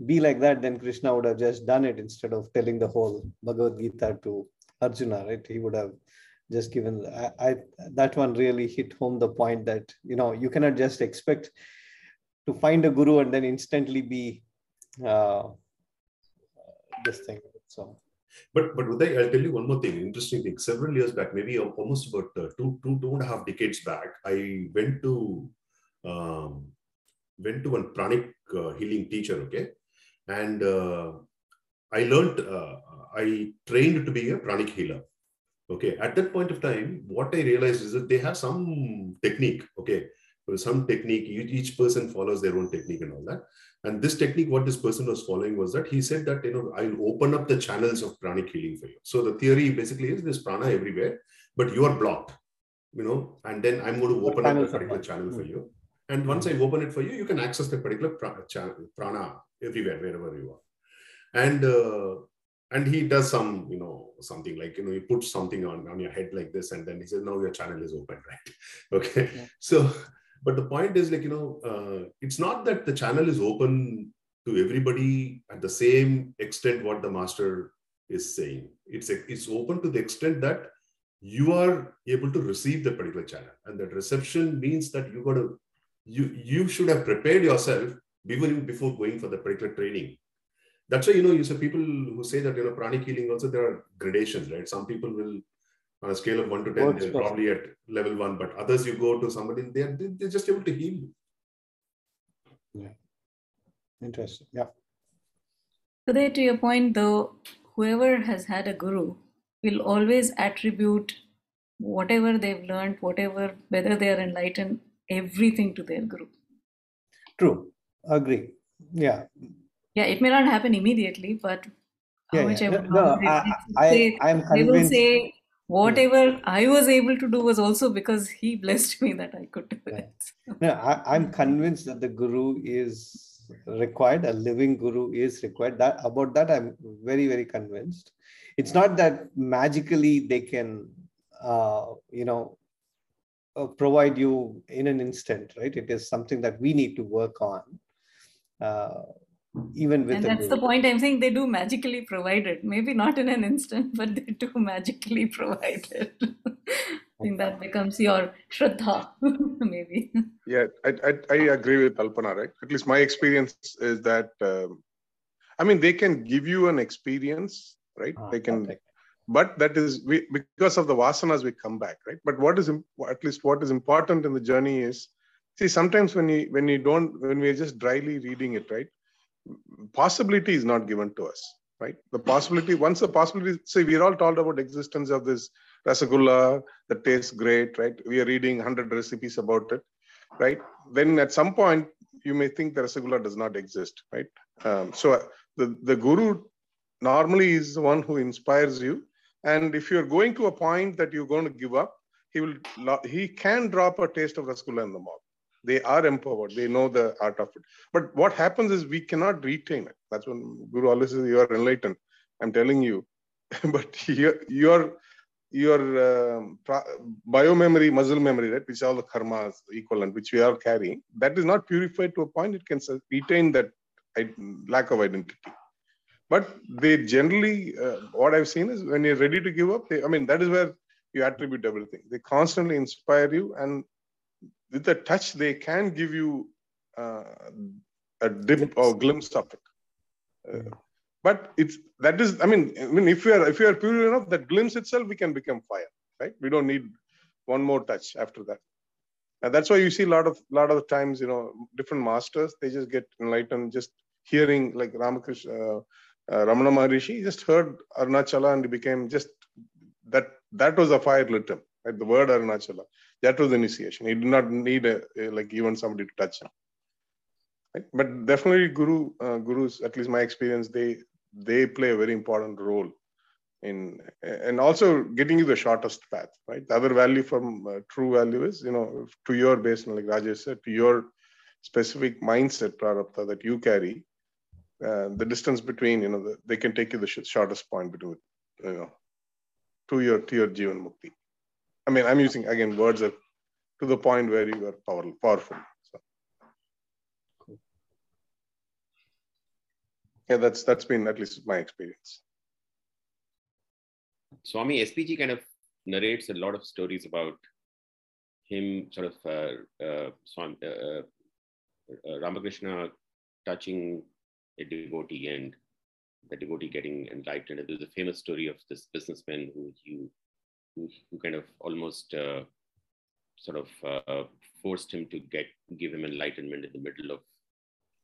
be like that then krishna would have just done it instead of telling the whole bhagavad gita to arjuna right? He would have just given I, I that one really hit home the point that you know you cannot just expect to find a guru and then instantly be uh, this thing so but but Uday, I'll tell you one more thing, interesting thing. Several years back, maybe almost about uh, two, two, two and a half decades back, I went to um, went to one pranic uh, healing teacher, okay, and uh, I learned, uh, I trained to be a pranic healer. Okay, at that point of time, what I realized is that they have some technique. Okay, some technique. Each person follows their own technique and all that. And this technique, what this person was following was that he said that, you know, I'll open up the channels of pranic healing for you. So the theory basically is there's prana everywhere, but you are blocked, you know, and then I'm going to open up a particular channel for you. And once I open it for you, you can access the particular prana everywhere, wherever you are. And, uh, and he does some, you know, something like, you know, he puts something on, on your head like this, and then he says, now your channel is open, [LAUGHS] right? Okay. Yeah. So but the point is like, you know, uh, it's not that the channel is open to everybody at the same extent what the master is saying. It's, it's open to the extent that you are able to receive the particular channel. And that reception means that you got to, you, you should have prepared yourself even before going for the particular training. That's why, you know, you say people who say that, you know, pranic healing also, there are gradations, right? Some people will on a scale of one to 10, Works they're probably at level one, but others you go to somebody, they're, they're just able to heal you. Yeah. Interesting. Yeah. So there, to your point, though, whoever has had a guru will always attribute whatever they've learned, whatever, whether they are enlightened everything to their guru. True. Agree. Yeah. Yeah, it may not happen immediately, but how Yeah, much yeah. I No, no, love. I, I, I, am they will convinced. say whatever I was able to do was also because he [LAUGHS] blessed me that I could do it. [LAUGHS] No, I, I'm convinced that the guru is required. A living guru is required. That about that, I'm very, very convinced. It's not that magically they can, uh, you know, uh, provide you in an instant, right? It is something that we need to work on, uh, even with And that's the point I'm saying they do magically provide it. Maybe not in an instant, but they do [LAUGHS] magically provide it. [LAUGHS] I think that becomes your Shraddha, [LAUGHS] maybe. Yeah, I, I, I agree with Alpana, right? At least my experience is that, um, I mean, they can give you an experience, right? Ah, they can, correct. but that is we, because of the vasanas, we come back, right? But what is, at least what is important in the journey is, see, sometimes when you, when you don't, when we're just dryly reading it, right? Possibility is not given to us, right? The possibility, once the possibility, see, we're all told about existence of this rasagulla that tastes great, right? We are reading 100 recipes about it, right? Then at some point, you may think the rasagulla does not exist, right? Um, so uh, the, the guru normally is the one who inspires you. And if you're going to a point that you're going to give up, he will he can drop a taste of rasgulla in the mouth. They are empowered. They know the art of it. But what happens is we cannot retain it. That's when Guru always says you are enlightened. I'm telling you. [LAUGHS] but your your your um, pro- biomemory, muscle memory, right, which are all the karmas equivalent, which we are carrying, that is not purified to a point. It can retain that lack of identity. But they generally, uh, what I've seen is when you're ready to give up, they, I mean, that is where you attribute everything. They constantly inspire you, and with a touch, they can give you uh, a dip or glimpse of it. Uh, but it's that is, I mean, I mean, if you are if you are pure enough, that glimpse itself, we can become fire, right? We don't need one more touch after that. And that's why you see a lot of lot of the times, you know, different masters, they just get enlightened just hearing like Ramakrishna, uh, uh, Ramana Maharishi, he just heard Arunachala and he became just that that was a fire lit him, right? The word Arunachala, that was initiation. He did not need a, a like even somebody to touch him. Right? But definitely guru, uh, gurus, at least my experience, they they play a very important role in and also getting you the shortest path right the other value from uh, true value is you know to your base like rajesh said to your specific mindset prarabdha that you carry uh, the distance between you know the, they can take you the sh- shortest point between you know to your to your jivan mukti i mean i'm using again words that to the point where you are powerful powerful so. Yeah that's that's been at least my experience. Swami SPG kind of narrates a lot of stories about him, sort of uh, uh, Swami, uh, uh, Ramakrishna touching a devotee and the devotee getting enlightened. And there's a famous story of this businessman who you who, who kind of almost uh, sort of uh, forced him to get give him enlightenment in the middle of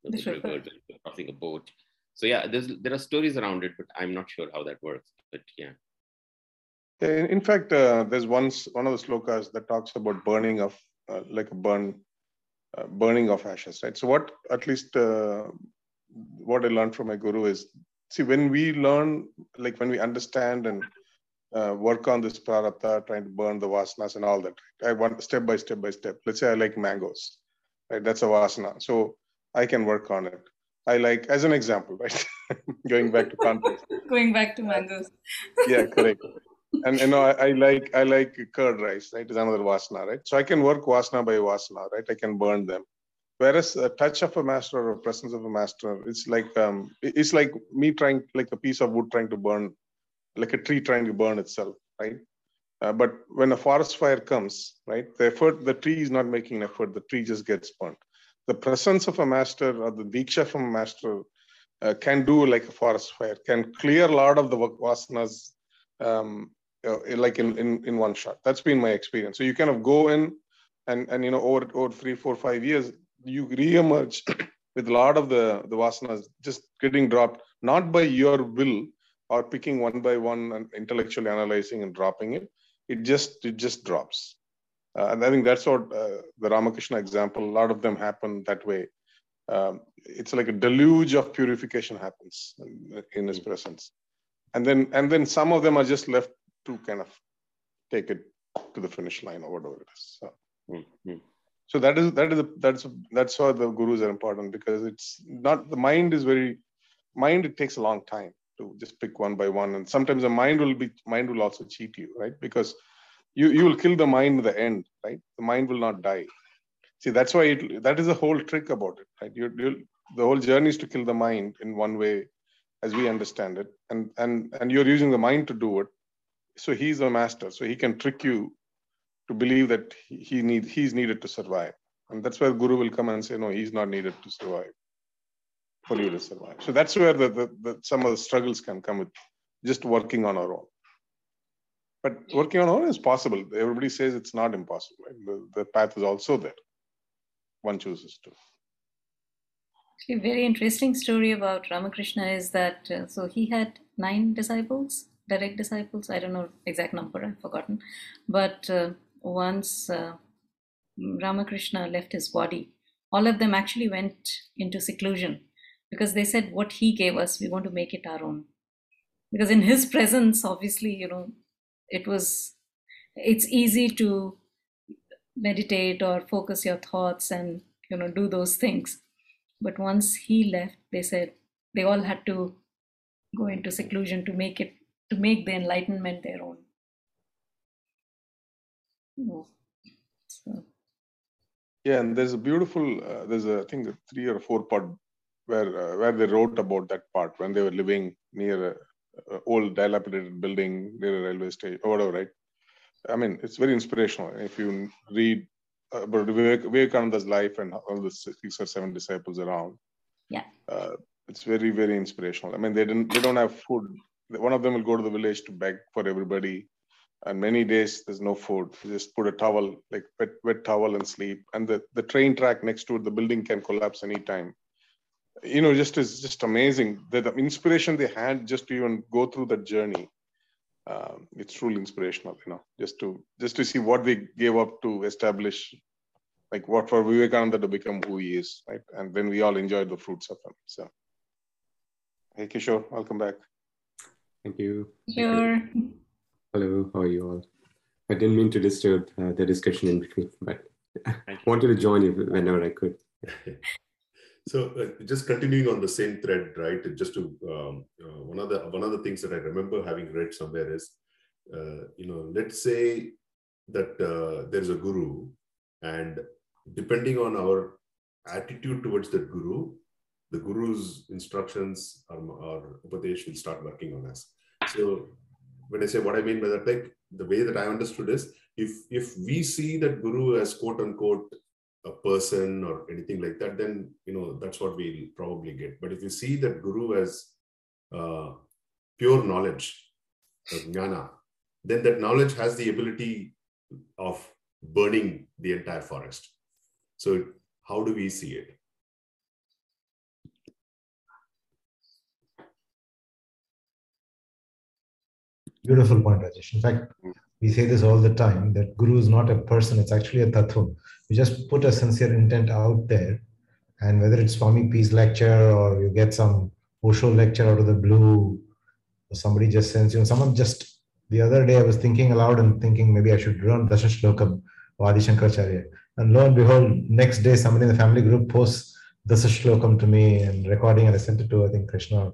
the, The river. river, crossing a boat. So yeah, there's there are stories around it, but I'm not sure how that works. But yeah. Yeah, In in fact, uh, there's one one of the slokas that talks about burning of uh, like a burn, uh, burning of ashes, right? So what at least uh, what I learned from my guru is see when we learn, like when we understand and uh, work on this prarabdha, trying to burn the vasanas and all that. I want step by step by step. Let's say I like mangoes, right? That's a vasana, so I can work on it. I like, as an example, right? [LAUGHS] Going back to context [LAUGHS] Going back to mangoes. yeah correct and you know I, I like i like curd rice right is another vasana right so i can work vasana by vasana right i can burn them whereas a touch of a master or a presence of a master it's like um it's like me trying like a piece of wood trying to burn like a tree trying to burn itself right uh, but when a forest fire comes right the effort the tree is not making an effort the tree just gets burnt the presence of a master or the diksha from a master uh, can do like a forest fire, can clear a lot of the vasanas um, uh, like in, in, in one shot. That's been my experience. So you kind of go in and, and you know, over, over three, four, five years, you re-emerge [COUGHS] with a lot of the, the vasanas just getting dropped, not by your will or picking one by one and intellectually analyzing and dropping it. It just, it just drops. Uh, and I think that's what uh, the Ramakrishna example, a lot of them happen that way. Um, it's like a deluge of purification happens in, in his presence. And then, and then some of them are just left to kind of take it to the finish line or whatever it is. So, Mm-hmm. so that is that is a, that's that's why the gurus are important because it's not the mind is very mind. It takes a long time to just pick one by one, and sometimes the mind will be mind will also cheat you, right? Because you you will kill the mind in the end, right? The mind will not die. See, that's why it, that is the whole trick about it, right? You, you the whole journey is to kill the mind in one way, as we understand it, and and and you're using the mind to do it. So he's a master, so he can trick you to believe that he need he's needed to survive, and that's where Guru will come and say, no, he's not needed to survive for you to survive. So that's where the, the, the some of the struggles can come with just working on our own. But working on our own is possible. Everybody says it's not impossible. Right? The, the path is also there. One chooses to. A very interesting story about Ramakrishna is that uh, so he had nine disciples, direct disciples. I don't know exact number, I've forgotten. But uh, once uh, Ramakrishna left his body, all of them actually went into seclusion because they said, What he gave us, we want to make it our own. Because in his presence, obviously, you know, it was, it's easy to meditate or focus your thoughts and, you know, do those things. But once he left, they said they all had to go into seclusion to make it, to make the enlightenment their own. Oh. So. Yeah, and there's a beautiful, uh, there's a, I think a three or four part where uh, where they wrote about that part when they were living near a, a old dilapidated building near a railway station or whatever, right? I mean, it's very inspirational. If you read about Vivekananda's life and all the six or seven disciples around, yeah, uh, it's very very inspirational. I mean, they didn't they don't have food. One of them will go to the village to beg for everybody and many days there's no food you just put a towel like wet, wet towel and sleep and the, the train track next to it the building can collapse anytime you know just is just amazing the, the inspiration they had just to even go through that journey. Um, it's truly inspirational you know just to just to see what they gave up to establish like what for vivekananda to become who he is right? And then we all enjoyed the fruits of him so. Hey kishore welcome back. Thank you. Sure Hello, how are you all? I didn't mean to disturb uh, the discussion in between, but I [LAUGHS] wanted to join you whenever I could. [LAUGHS] so, uh, just continuing on the same thread, right? Just to um, uh, one of the one of the things that I remember having read somewhere is, uh, you know, let's say that uh, there's a guru, and depending on our attitude towards that guru, the guru's instructions or, or upadesh will start working on us. So when I say what I mean by that, like the way that I understood is if if we see that guru as quote unquote a person or anything like that, then you know that's what we'll probably get. But if you see that guru as uh, pure knowledge, jnana, then that knowledge has the ability of burning the entire forest. So how do we see it? Beautiful point, Rajesh. In fact, we say this all the time that Guru is not a person, it's actually a tattva. You just put a sincere intent out there, and whether it's Swami P's lecture or you get some Osho lecture out of the blue, or somebody just sends you, someone just the other day I was thinking aloud and thinking maybe I should learn Dasha Shlokam or Adi Shankaracharya. And lo and behold, next day somebody in the family group posts Dasha Shlokam to me and recording, and I sent it to I think Krishna.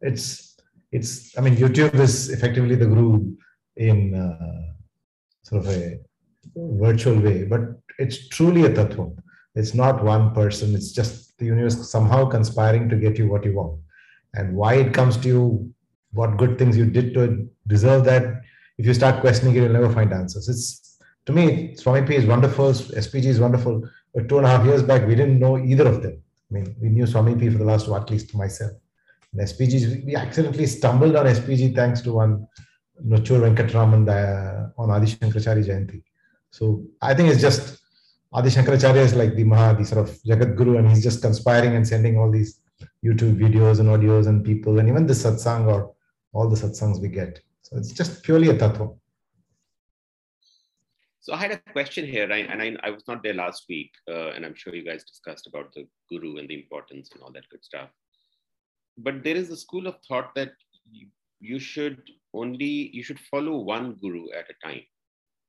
It's it's I mean YouTube is effectively the guru in uh, sort of a virtual way, but it's truly a tattva. It's not one person. It's just the universe somehow conspiring to get you what you want, and why it comes to you, what good things you did to deserve that. If you start questioning it, you'll never find answers. It's to me, Swami P is wonderful. SPG is wonderful. But two and a half years back, we didn't know either of them. I mean, we knew Swami P for the last, at least myself. And SPG, we accidentally stumbled on SPG thanks to one Nochur Venkatraman uh, on Adi Shankaracharya Jayanti. So I think it's just Adi Shankaracharya is like the Maha, the sort of Jagat Guru, and he's just conspiring and sending all these YouTube videos and audios and people, and even the satsang or all the satsangs we get. So it's just purely a tattva. So I had a question here, and I, I was not there last week, uh, and I'm sure you guys discussed about the guru and the importance and all that good stuff. But there is a school of thought that you, you should only you should follow one guru at a time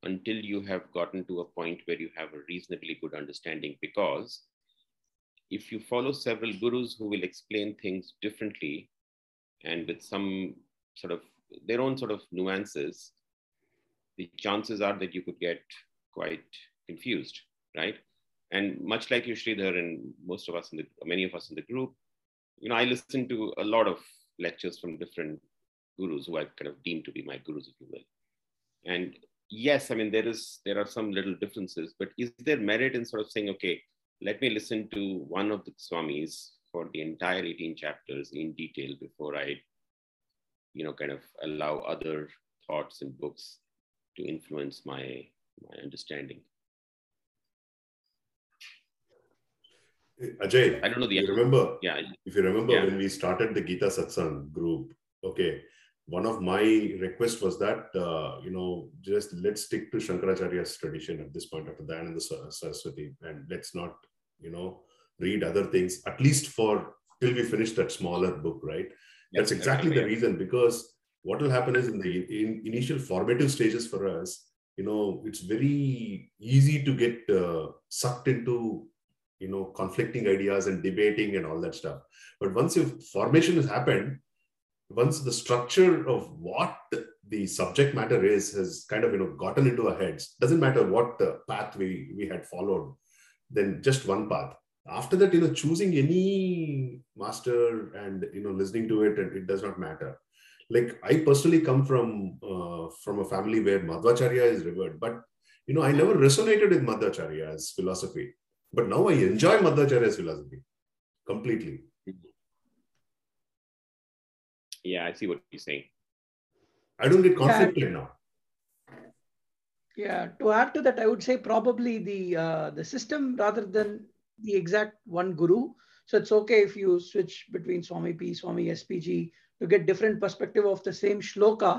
until you have gotten to a point where you have a reasonably good understanding. Because if you follow several gurus who will explain things differently and with some sort of their own sort of nuances, the chances are that you could get quite confused, right? And much like you, Sridhar, and most of us in the, many of us in the group, you know, I listen to a lot of lectures from different gurus who i've kind of deem to be my gurus, if you will. And yes, I mean, there is, there are some little differences, but is there merit in sort of saying, okay, let me listen to one of the Swamis for the entire 18 chapters in detail before I, you know, kind of allow other thoughts and books to influence my, my understanding. Ajay, I don't know the you remember? Yeah. If you remember Yeah. when we started the Gita Satsang group, okay, one of my requests was that uh, you know just let's stick to Shankaracharya's tradition at this point after the Dayananda the Saraswati, and let's not you know read other things at least for till we finish that smaller book, right? That's exactly the reason because what will happen is in the in initial formative stages for us, you know, it's very easy to get uh, sucked into you know conflicting ideas and debating and all that stuff. But once your formation has happened, once the structure of what the subject matter is has kind of you know gotten into our heads, doesn't matter what the path we we had followed, then just one path. After that you know choosing any master and you know listening to it and it does not matter. Like i personally come from uh, from a family where madhvacharya is revered but you know i never resonated with madhvacharya's philosophy. But now i enjoy madhvacharya's philosophy completely Yeah, I see what you're saying. i don't get conflicted now Yeah, to add to that, I would say probably the uh, the system rather than the exact one guru. So it's okay if you switch between Swami P, Swami SPG to get different perspective of the same shloka.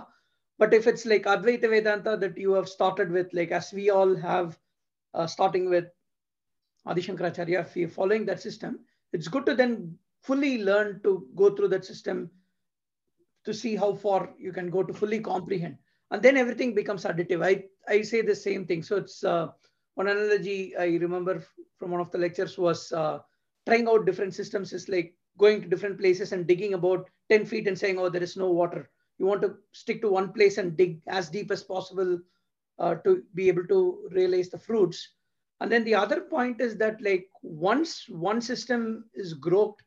But if it's like Advaita Vedanta that you have started with, like as we all have, uh, starting with Adi Shankaracharya, if you're following that system, it's good to then fully learn to go through that system to see how far you can go to fully comprehend and then everything becomes additive. I, I say the same thing. So it's uh, one analogy I remember from one of the lectures was uh, trying out different systems is like going to different places and digging about 10 feet and saying, oh, there is no water. You want to stick to one place and dig as deep as possible uh, to be able to realize the fruits. And then the other point is that like once one system is groped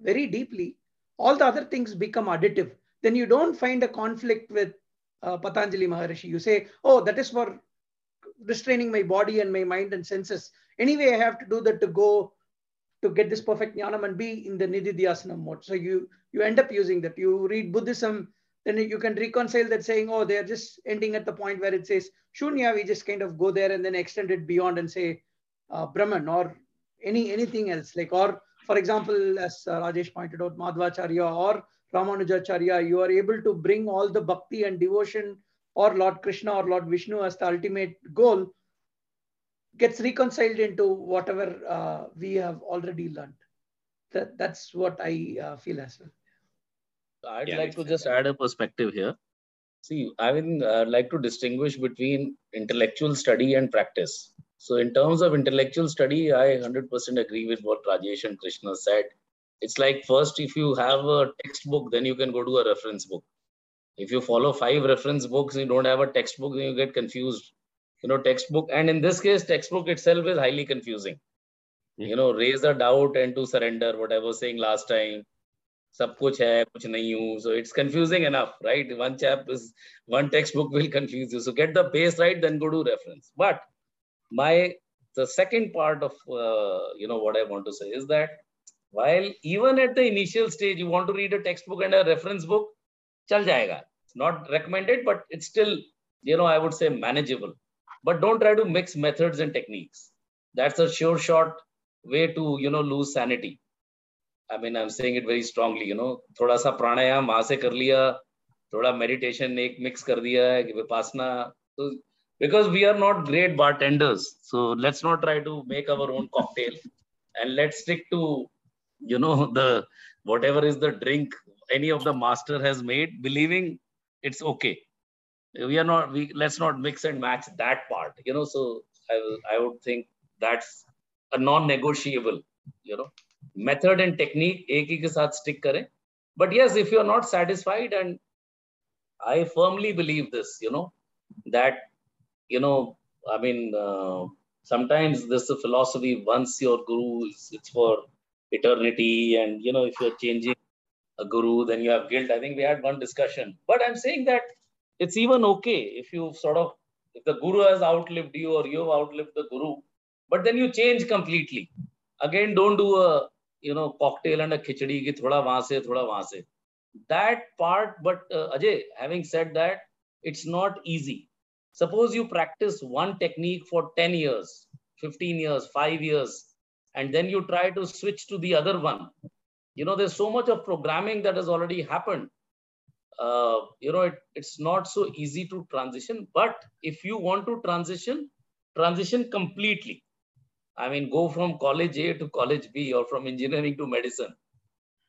very deeply, all the other things become additive. Then you don't find a conflict with uh, Patanjali Maharishi. You say, oh, that is for restraining my body and my mind and senses. Anyway, I have to do that to go to get this perfect jnanam and be in the nididhyasana mode. So you you end up using that. You read Buddhism, then you can reconcile that saying, oh, they're just ending at the point where it says shunya. We just kind of go there and then extend it beyond and say uh, Brahman or any anything else. Like or for example, as uh, Rajesh pointed out, Madhvacharya or Ramanujacharya, you are able to bring all the bhakti and devotion or Lord Krishna or Lord Vishnu as the ultimate goal gets reconciled into whatever uh, we have already learned. That, that's what I uh, feel as well. I'd Yeah, like to just add a perspective here. See, I would uh, like to distinguish between intellectual study and practice. So, in terms of intellectual study, I 100% agree with what Rajesh and Krishna said It's like first, if you have a textbook, then you can go to a reference book. If you follow five reference books, you don't have a textbook, then you get confused. You know, textbook, and in this case, textbook itself is highly confusing. You know, raise a doubt and to surrender, what I was saying last time. सब कुछ है कुछ नहीं हूँ so it's confusing enough right one chap is one textbook will confuse you so get the base right then go to reference but my the second part of uh, you know what i want to say is that while even at the initial stage you want to read a textbook and a reference book chal jayega it's not recommended but it's still you know i would say manageable but don't try to mix methods and techniques that's a sure shot way to you know lose sanity I mean, I'm saying it very strongly, you know, थोड़ा सा प्राणायाम वहां से कर लिया थोड़ा meditation एक mix कर दिया है विपासना तो because we are not great bartenders. So let's not try to make our own cocktail and let's stick to, you know [LAUGHS] the whatever is the drink any of the master has made believing it's okay. We are not we let's not mix and match that part you know so i i would think that's a non negotiable you know. Method and technique ek hi stick kare. But yes if you are not satisfied and i firmly believe this you know that you know i mean uh, sometimes this philosophy once your guru is it's for eternity, and you know, if you're changing a guru, then you have guilt. I think we had one discussion, but I'm saying that it's even okay if you sort of if the guru has outlived you or you've outlived the guru, but then you change completely. Again, don't do a you know cocktail and a khichdi ki thoda wahan se, thoda wahan se. That part, but uh, Ajay, having said that, it's not easy Suppose you practice one technique for 10 years, 15 years, five years, and then you try to switch to the other one. You know, there's so much of programming that has already happened. Uh, you know, it, it's not so easy to transition. But if you want to transition, transition completely. I mean, go from college A to college B or from engineering to medicine.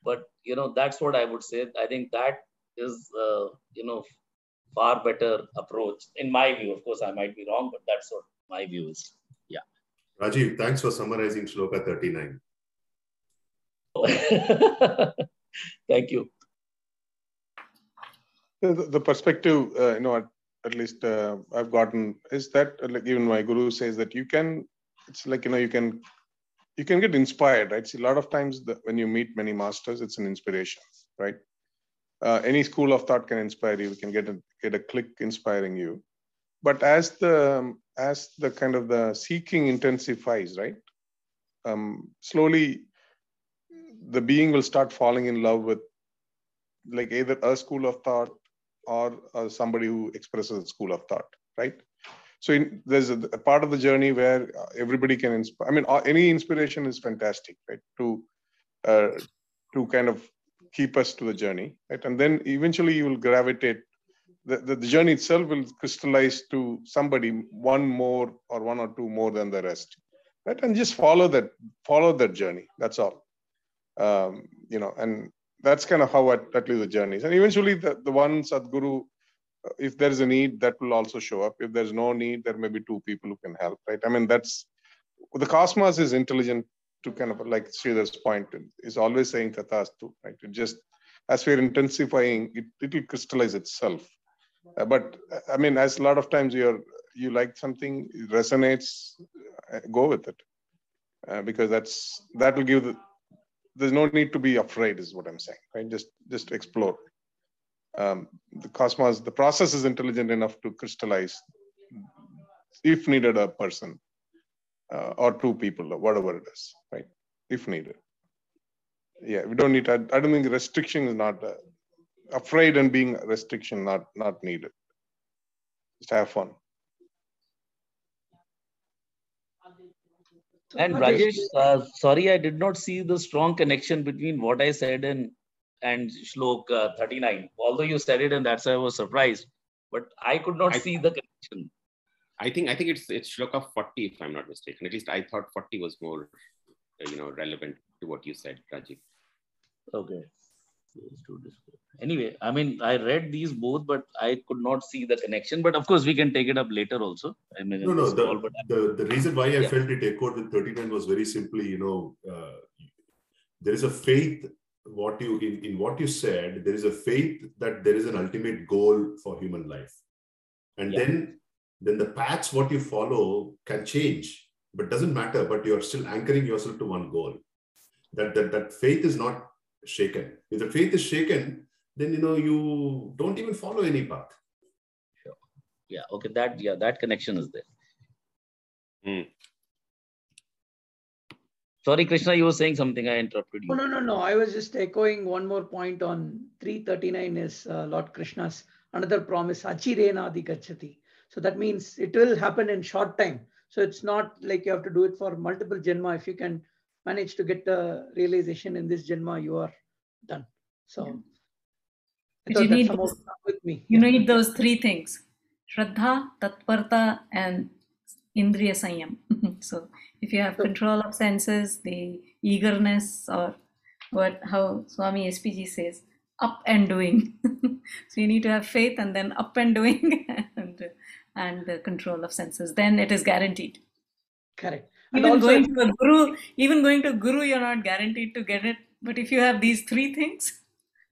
But, you know, that's what I would say. I think that is, uh, you know, far better approach in my view. Of course, I might be wrong, but that's what my view is. Yeah. Rajiv, thanks for summarizing Shloka 39. [LAUGHS] Thank you. The, the perspective, uh, you know, at, at least uh, I've gotten is that, uh, like even my guru says that you can, it's like you know, you can, you can get inspired, right? See, a lot of times the, when you meet many masters, it's an inspiration, right? uh, any school of thought can inspire you. We can get a, get a click inspiring you. But as the as the kind of the seeking intensifies, right? Um, slowly, the being will start falling in love with like either a school of thought or uh, somebody who expresses a school of thought, right? So in, there's a, a, part of the journey where everybody can inspire. I mean, any inspiration is fantastic, right? To uh, to kind of keep us to the journey, right? And then eventually you will gravitate. The, the, journey itself will crystallize to somebody one more or one or two more than the rest, right? And just follow that, follow that journey. That's all. Um, you know, and that's kind of how I, that is the journeys. And eventually, the, the one Sadguru, uh, if there is a need, that will also show up. If there's no need, there may be two people who can help, right? I mean, that's the cosmos is intelligent to kind of like Sridhar's point is always saying tathastu, right? It just as we're intensifying, it it will crystallize itself. Uh, but I mean, as a lot of times you're you like something, resonates, uh, go with it, uh, because that's that will give the. There's no need to be afraid, is what I'm saying. Right? Just just explore. Um, the cosmos, the process is intelligent enough to crystallize, if needed, a person uh, or two people or whatever it is, right? If needed. Yeah, we don't need. I, I don't think restriction is not uh, afraid and being restriction not not needed. Just have fun. And Rajesh, uh, sorry, I did not see the strong connection between what I said and and Shlok uh, 39. Although you said it, and that's why I was surprised. But I could not I, see the connection. I think I think it's it's shloka 40 if I'm not mistaken. At least I thought 40 was more uh, you know relevant to what you said, Rajiv. Okay. Anyway, I mean, I read these both, but I could not see the connection. But of course, we can take it up later also. I mean, no, no. The, call, the, the reason why I yeah. felt it echoed with 39 was very simply, you know, uh, there is a faith what you in, in what you said there is a faith that there is an ultimate goal for human life and yeah. then then the paths what you follow can change, but doesn't matter. But you're still anchoring yourself to one goal. That that that faith is not shaken. If the faith is shaken, then you know you don't even follow any path. Sure. Yeah. Okay. That yeah, that connection is there. Hmm. Sorry, Krishna, you were saying something. I interrupted you. Oh, no, no, no. I was just echoing one more point on 339 is uh, Lord Krishna's another promise, Achirena Adhigachati. So that means it will happen in short time. So it's not like you have to do it for multiple janma. If you can manage to get the realization in this janma, you are done. So yeah. you need, those, you yeah. need those three things. Shraddha, Tatparta, and Indriya Sanyam. [LAUGHS] so if you have control of senses, the eagerness, or what how Swami SPG says, up and doing. [LAUGHS] so you need to have faith and then up and doing [LAUGHS] and, and the control of senses. Then it is guaranteed. Correct And even also, going to a guru, even going to guru, you're not guaranteed to get it. But if you have these three things,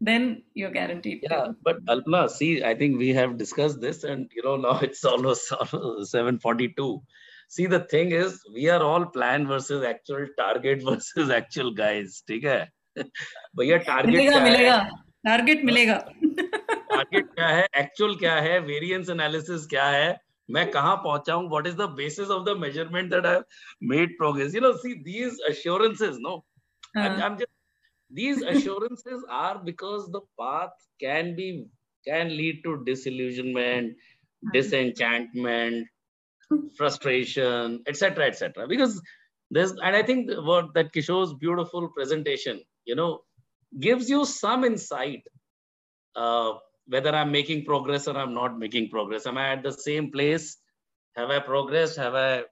then you're guaranteed. Yeah, to. but Alpana, see, I think we have discussed this, and you know now [LAUGHS] it's almost [LAUGHS] 7:42. See, the thing is, we are all plan versus actual, target versus [LAUGHS] actual guys. ठीक है? भैया target मिलेगा मिलेगा target मिलेगा target क्या है actual क्या है वेरिएंस एनालिसिस क्या है मैं कहाँ पहुँचा हूँ what is the basis of the measurement that I made progress you know see these assurances no I'm, I'm just these assurances are because the path can be can lead to disillusionment disenchantment frustration etc etc because there's and i think what that kishore's beautiful presentation you know gives you some insight uh, whether i'm making progress or i'm not making progress am i at the same place have i progressed have i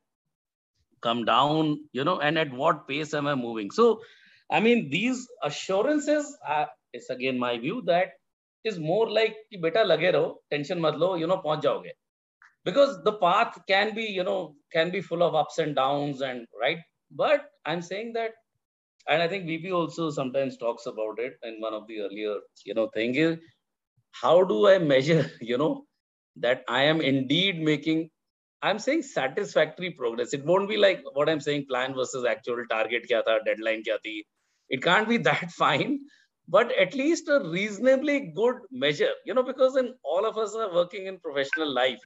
come down you know and at what pace am i moving so I mean, these assurances, uh, it's again my view that is more like कि बेटा लगे रहो tension मत लो you know पहुंच जाओगे because the path can be you know can be full of ups and downs and right but i'm saying that and i think vp also sometimes talks about it in one of the earlier you know thing is how do i measure [LAUGHS] you know that i am indeed making i'm saying satisfactory progress. It won't be like what i'm saying plan versus actual target kya tha deadline kya thi. It can't be [LAUGHS] that fine but at least a reasonably good measure you know because in all of us are working in professional life.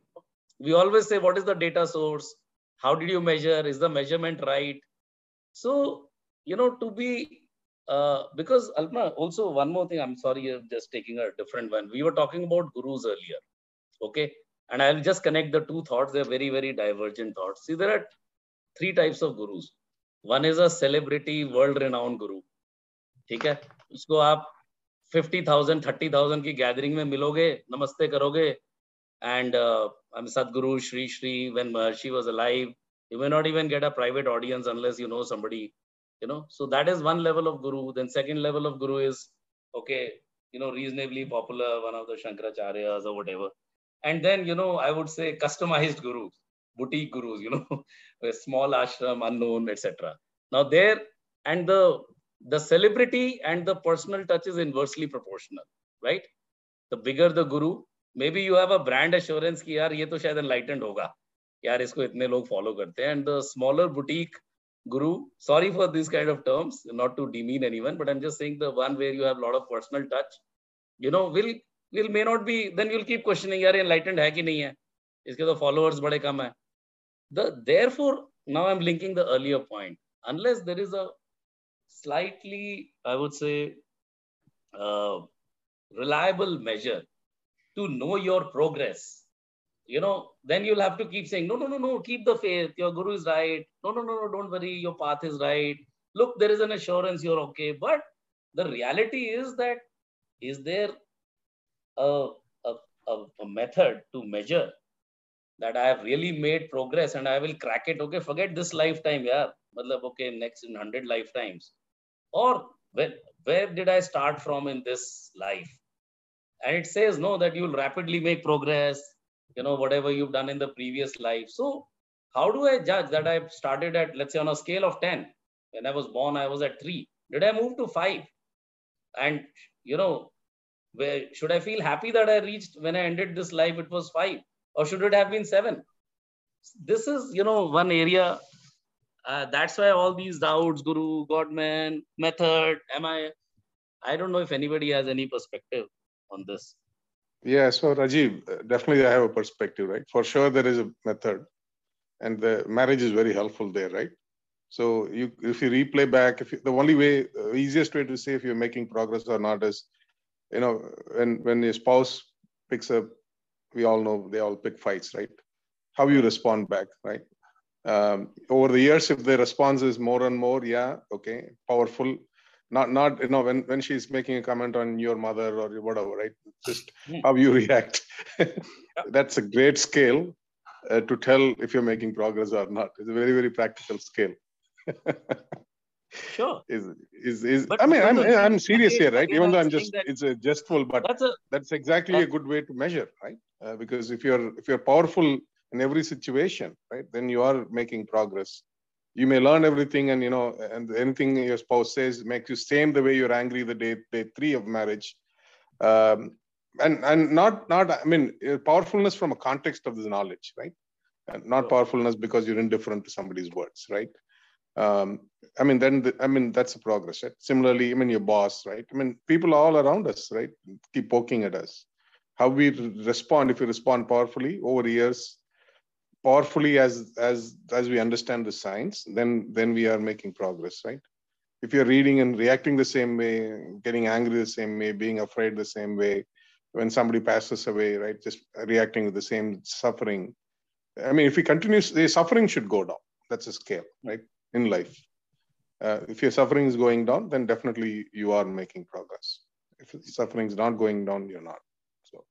We always say what is the data source? How did you measure? Is the measurement right? So you know to be uh, because Alma, also one more thing, I'm sorry, I'm just taking a different one. We were talking about gurus earlier, okay? And I'll just connect the two thoughts. They're very, very divergent thoughts. See, there are three types of gurus. One is a celebrity, world-renowned guru. ठीक है उसको आप 50,000, 30,000 की gathering में मिलोगे नमस्ते करोगे and uh, I'm Sadhguru, Sri Sri, when Maharshi was alive, you may not even get a private audience unless you know somebody, you know. So that is one level of Guru. Then second level of Guru is, okay, you know, reasonably popular, one of the Shankaracharyas or whatever. And then, you know, I would say customized gurus, boutique gurus, you know, [LAUGHS] a small ashram, unknown, etc. Now there, and the the celebrity and the personal touch is inversely proportional, right? The bigger the guru, may be you have a brand assurance की यार ये तो शायद enlightened होगा यार इसको इतने लोग फॉलो करते हैं and the smaller boutique guru sorry for these kind of terms not to demean anyone but i'm just saying the one where you have a lot of personal touch. You know will will may not be then you'll keep questioning yaar enlightened hai ki nahi hai? Iske to followers bade kam hai. The therefore now i'm linking the earlier point. Unless there is a slightly i would say uh, reliable measure to know your progress you know then you'll have to keep saying no no no no keep the faith. Your guru is right. No no no no don't worry. Your path is right. Look there is an assurance you're okay. But the reality is that is there a, a, a, a method to measure that i have really made progress and i will crack it? Okay forget this lifetime yeah Matlab, okay next in 100 lifetimes. Or where, where did i start from in this life? And it says no that you'll rapidly make progress you know whatever you've done in the previous life. So how do i judge that i started at let's say on a scale of 10 when i was born i was at 3 did i move to 5 and you know where should i feel happy that i reached when i ended this life it was 5 or should it have been 7 this is you know one area uh, that's why all these doubts guru godman method am i i don't know if anybody has any perspective on this? Yeah, so Rajiv, uh, definitely I have a perspective, right? For sure, there is a method, and the marriage is very helpful there, right? So you, if you replay back, if you, the only way, uh, easiest way to say if you're making progress or not is, you know, when when your spouse picks up, we all know they all pick fights, right? How you respond back, right? Um, over the years, if the response is more and more, yeah, okay, powerful, not not you know when when she's making a comment on your mother or whatever right? Just Hmm. how you react. [LAUGHS] That's a great scale uh, to tell if you're making progress or not. It's a very very practical scale. Sure. [LAUGHS] is is is But i mean i'm i'm serious again- here right? even though I'm just it's a jestful but That's a that's exactly a good way to measure right? Uh, because if you're if you're powerful in every situation right then you are making progress you may learn everything and you know and anything your spouse says makes you same the way you're angry the day day three of marriage. Um, and and not not i mean uh, powerfulness from a context of the knowledge right? And not powerfulness because you're indifferent to somebody's words right? Um, i mean then the, i mean that's a progress right? Similarly i mean your boss right? I mean people all around us right? Keep poking at us. How we respond if we respond powerfully over years powerfully as as as we understand the science then then we are making progress right? If you're reading and reacting the same way getting angry the same way being afraid the same way when somebody passes away right just reacting with the same suffering. I mean if we continue the suffering should go down. That's a scale right in life. Uh, if your suffering is going down then definitely you are making progress. If suffering is not going down you're not. So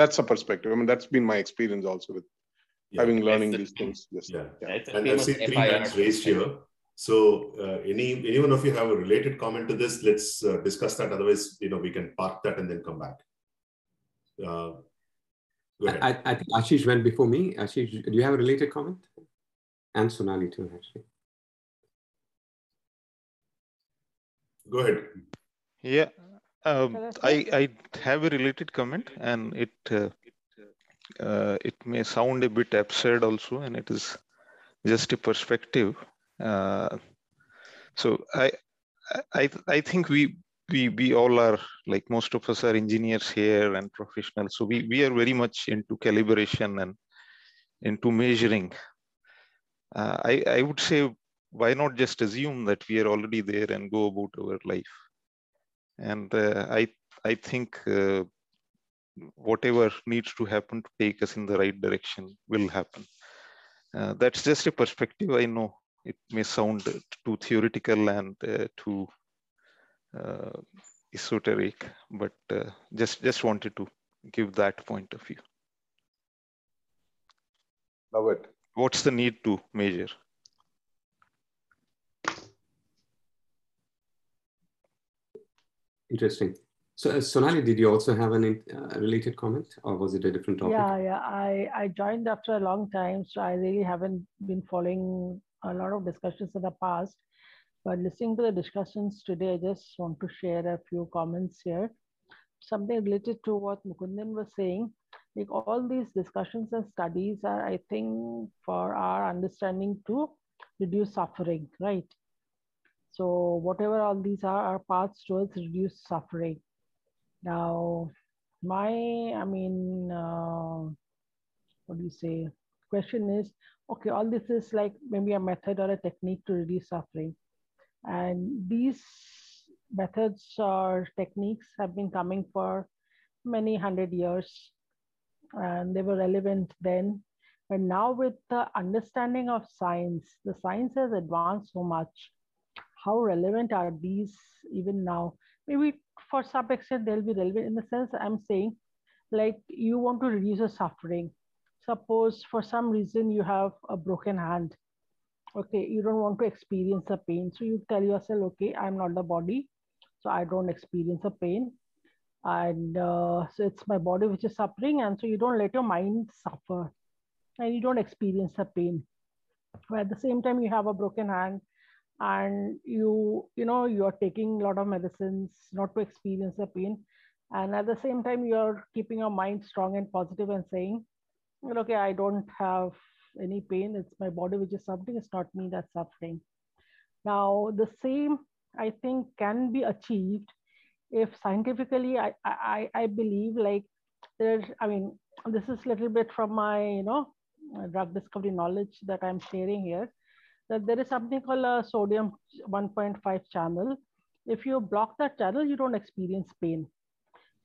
that's a perspective. I mean that's been my experience also with Yeah. having learning That's these things just Yeah. yeah. And I famous see three FIR hands raised here. So uh, any any one of you have a related comment to this? Let's uh, discuss that. Otherwise, you know, we can park that and then come back. Uh, go ahead. I, I think Ashish went before me. Ashish, do you have a related comment? And Sonali too, actually. go ahead. Yeah, um, I, I have a related comment and it uh, it may sound a bit absurd also and it is just a perspective. Uh, so I, I, I think we, we, we all are like most of us are engineers here and professionals. So we, we are very much into calibration and into measuring. Uh, I, I would say, why not just assume that we are already there and go about our life? and uh, i i think uh, whatever needs to happen to take us in the right direction will happen. Uh, that's just a perspective. I know it may sound too theoretical and uh, too uh, esoteric but uh, just just wanted to give that point of view. Love it. What's the need to measure? Interesting. So, uh, Sonali, did you also have an uh, related comment, or was it a different topic? Yeah, yeah. I, I joined after a long time, so I really haven't been following a lot of discussions in the past. But listening to the discussions today, I just want to share a few comments here. Something related to what Mukundan was saying. Like all these discussions and studies are, I think, for our understanding to reduce suffering, right? So whatever all these are, are paths towards reduce suffering. Now, my, I mean, uh, what do you say? Question is, okay, all this is like maybe a method or a technique to reduce suffering. And these methods or techniques have been coming for many hundred years and they were relevant then. But now with the understanding of science, the science has advanced so much. How relevant are these even now? Maybe for some extent they'll be relevant in the sense I'm saying, like you want to reduce the suffering. Suppose for some reason you have a broken hand. Okay, you don't want to experience the pain. So you tell yourself, okay, I'm not the body. So I don't experience the pain. And uh, so it's my body which is suffering. And so you don't let your mind suffer and you don't experience the pain. But at the same time, you have a broken hand and you you know you're taking a lot of medicines not to experience the pain. And at the same time you're keeping your mind strong and positive and saying well, okay i don't have any pain. It's my body which is suffering. It's not me that's suffering. Now the same i think can be achieved if scientifically i i, I believe like there's i mean this is a little bit from my you know drug discovery knowledge that i'm sharing here that there is something called a sodium 1.5 channel. If you block that channel, you don't experience pain.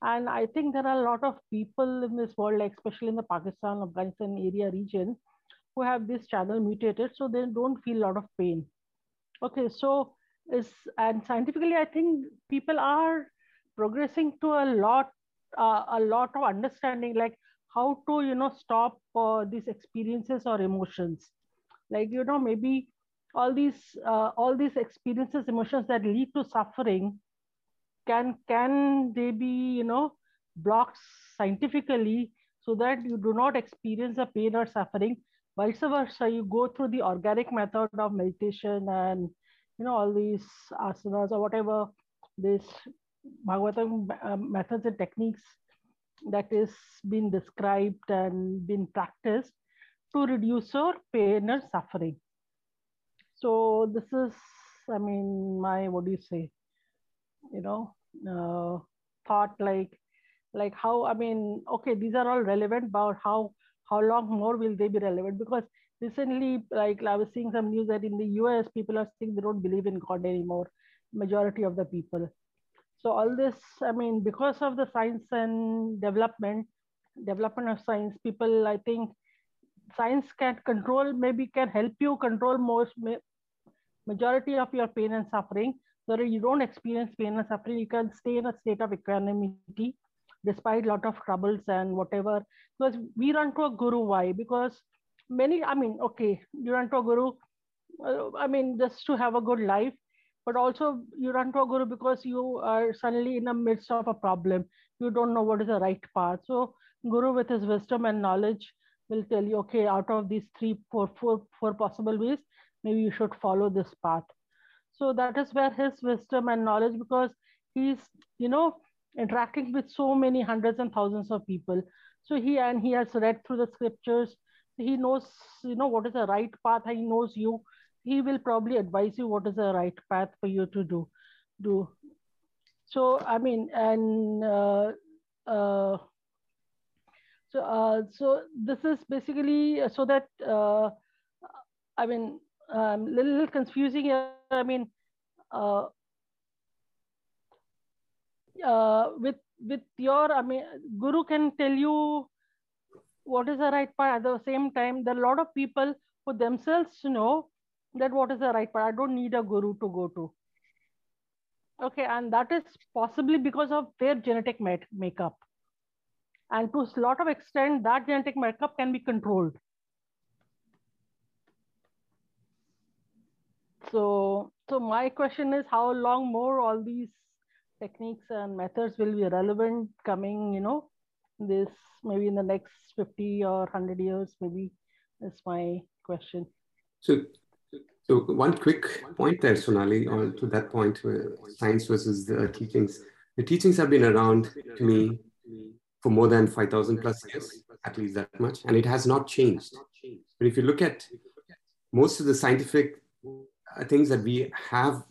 And I think there are a lot of people in this world, like especially in the Pakistan, Afghanistan area region, who have this channel mutated, so they don't feel a lot of pain. Okay, so is and scientifically i think people are progressing to a lot uh, a lot of understanding like how to you know stop uh, these experiences or emotions like you know maybe all these uh, all these experiences emotions that lead to suffering can can they be you know blocked scientifically so that you do not experience the pain or suffering? Vice versa you go through the organic method of meditation and you know all these asanas or whatever this bhagavatam uh, methods and techniques that is being described and been practiced to reduce your pain or suffering. So this is i mean my what do you say? You know uh, thought like like how i mean okay these are all relevant but how how long more will they be relevant? Because recently like i was seeing some news that in the us people are saying they don't believe in god anymore majority of the people. So all this i mean because of the science and development development of science people i think science can control maybe can help you control most majority of your pain and suffering. So that you don't experience pain and suffering you can stay in a state of equanimity despite lot of troubles and whatever. Because we run to a guru why? Because many i mean okay you run to a guru uh, i mean just to have a good life but also you run to a guru because you are suddenly in the midst of a problem. You don't know what is the right path. So guru with his wisdom and knowledge will tell you okay out of these three four four four possible ways maybe you should follow this path. So that is where his wisdom and knowledge because he's you know interacting with so many hundreds and thousands of people. So he and he has read through the scriptures. He knows you know what is the right path he knows you. He will probably advise you what is the right path for you to do do. So i mean and uh, uh, so uh, so this is basically so that uh, i mean um, little confusing here. I mean uh, uh, with with your i mean guru can tell you what is the right path at the same time there are a lot of people who themselves know that what is the right path i don't need a guru to go to. Okay and that is possibly because of their genetic make- makeup and to a lot of extent that genetic makeup can be controlled so so my question is how long more all these techniques and methods will be relevant coming, you know, this maybe in the next 50 or 100 years, maybe is my question. So, so one quick point there, Sonali, on to that point, where science versus the teachings. The teachings have been around to me for more than 5,000 plus years, at least that much, and it has not changed. But if you look at most of the scientific uh, things that we have,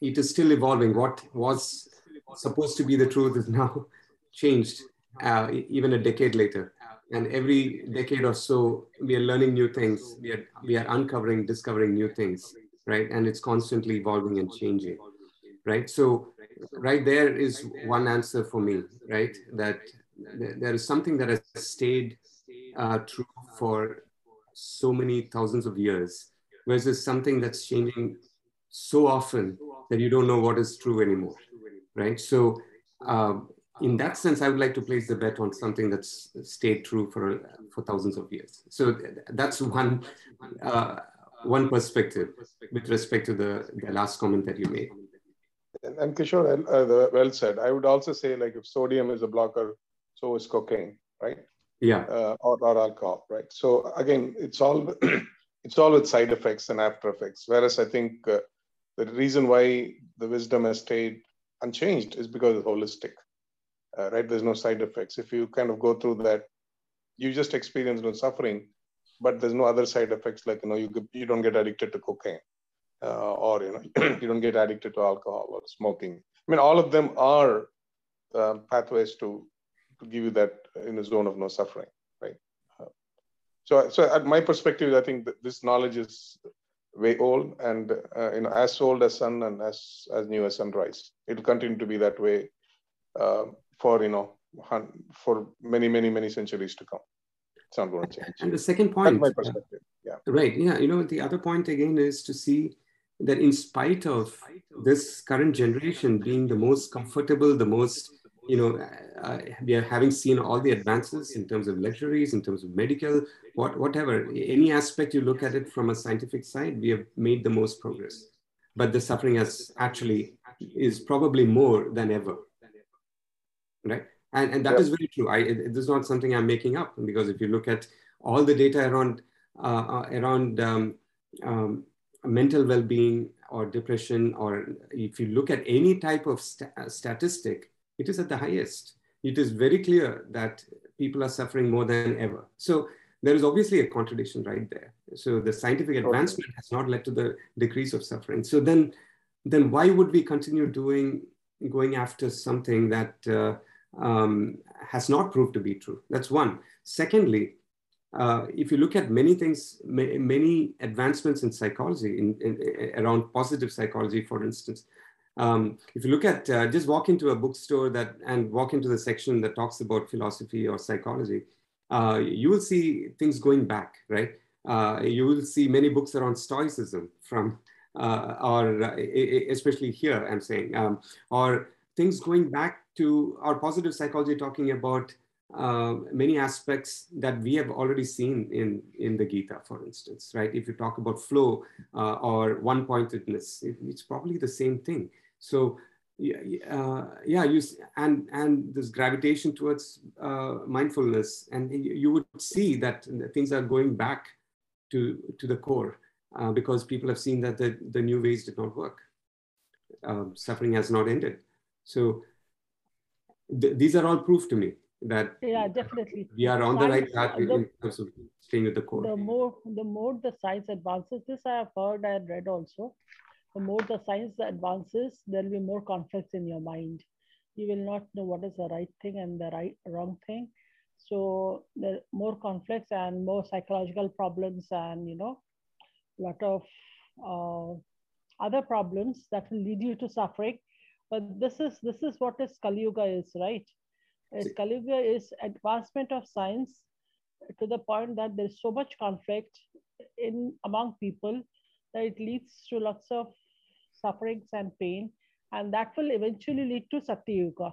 it is still evolving. What was supposed to be the truth is now [LAUGHS] changed uh, even a decade later. And every decade or so we are learning new things. We are we are uncovering discovering new things right? And it's constantly evolving and changing right? So right there is one answer for me right? That there is something that has stayed uh, true for so many thousands of years versus something that's changing so often that you don't know what is true anymore right? So um, in that sense, I would like to place the bet on something that's stayed true for for thousands of years. So that's one uh, one perspective with respect to the, the last comment that you made. And, and Kishore, uh, well said. I would also say, like, if sodium is a blocker, so is cocaine, right? Yeah. Uh, or, or alcohol, right? So again, it's all [CLEARS THROAT] it's all with side effects and after effects. Whereas I think uh, the reason why the wisdom has stayed unchanged is because it's holistic, uh, right? There's no side effects. If you kind of go through that, you just experience no suffering, but there's no other side effects like you know you you don't get addicted to cocaine, uh, or you know [CLEARS THROAT] you don't get addicted to alcohol or smoking. I mean, all of them are uh, pathways to to give you that in a zone of no suffering, right? Uh, so, so at my perspective, I think that this knowledge is way old and uh, you know as old as sun and as as new as sunrise. It will continue to be that way uh, for you know for many many many centuries to come. It's not going to change. And the second point That's my perspective yeah. right yeah you know the other point again is to see that in spite of this current generation being the most comfortable, the most, you know, uh, we are having seen all the advances in terms of luxuries, in terms of medical, what, whatever, any aspect you look at it from a scientific side, we have made the most progress. But the suffering has actually is probably more than ever, right? And, and that Yeah. is very true. I, it, this is not something I'm making up because if you look at all the data around uh, uh, around um, um, mental well-being or depression, or if you look at any type of sta- uh, statistic, it is at the highest. It is very clear that people are suffering more than ever. So there is obviously a contradiction right there. So the scientific advancement has not led to the decrease of suffering. So then, then why would we continue doing going after something that uh, um, has not proved to be true? That's one. Secondly, uh, if you look at many things, ma- many advancements in psychology, in, in, around positive psychology, for instance, um, if you look at uh, just walk into a bookstore that and walk into the section that talks about philosophy or psychology, uh, you will see things going back, right? Uh, you will see many books around stoicism from, uh, or uh, especially here, I'm saying, um, or things going back to our positive psychology talking about uh, many aspects that we have already seen in, in the Gita, for instance, right? If you talk about flow uh, or one pointedness, it, it's probably the same thing. So, yeah, uh, yeah, you and and this gravitation towards uh, mindfulness, and you, would see that things are going back to to the core uh, because people have seen that the, the new ways did not work. Um, suffering has not ended. So th- these are all proof to me that Yeah, definitely. we are on the right path in terms of staying with the core. the more the more the science advances this i have heard and read also the more the science advances there will be more conflicts in your mind. You will not know what is the right thing and the right wrong thing. So there are more conflicts and more psychological problems and you know lot of uh, other problems that will lead you to suffering. But this is this is what is kali yuga is right? Is kali yuga is advancement of science to the point that there's so much conflict in among people that it leads to lots of sufferings and pain and that will eventually lead to Satya Yuga.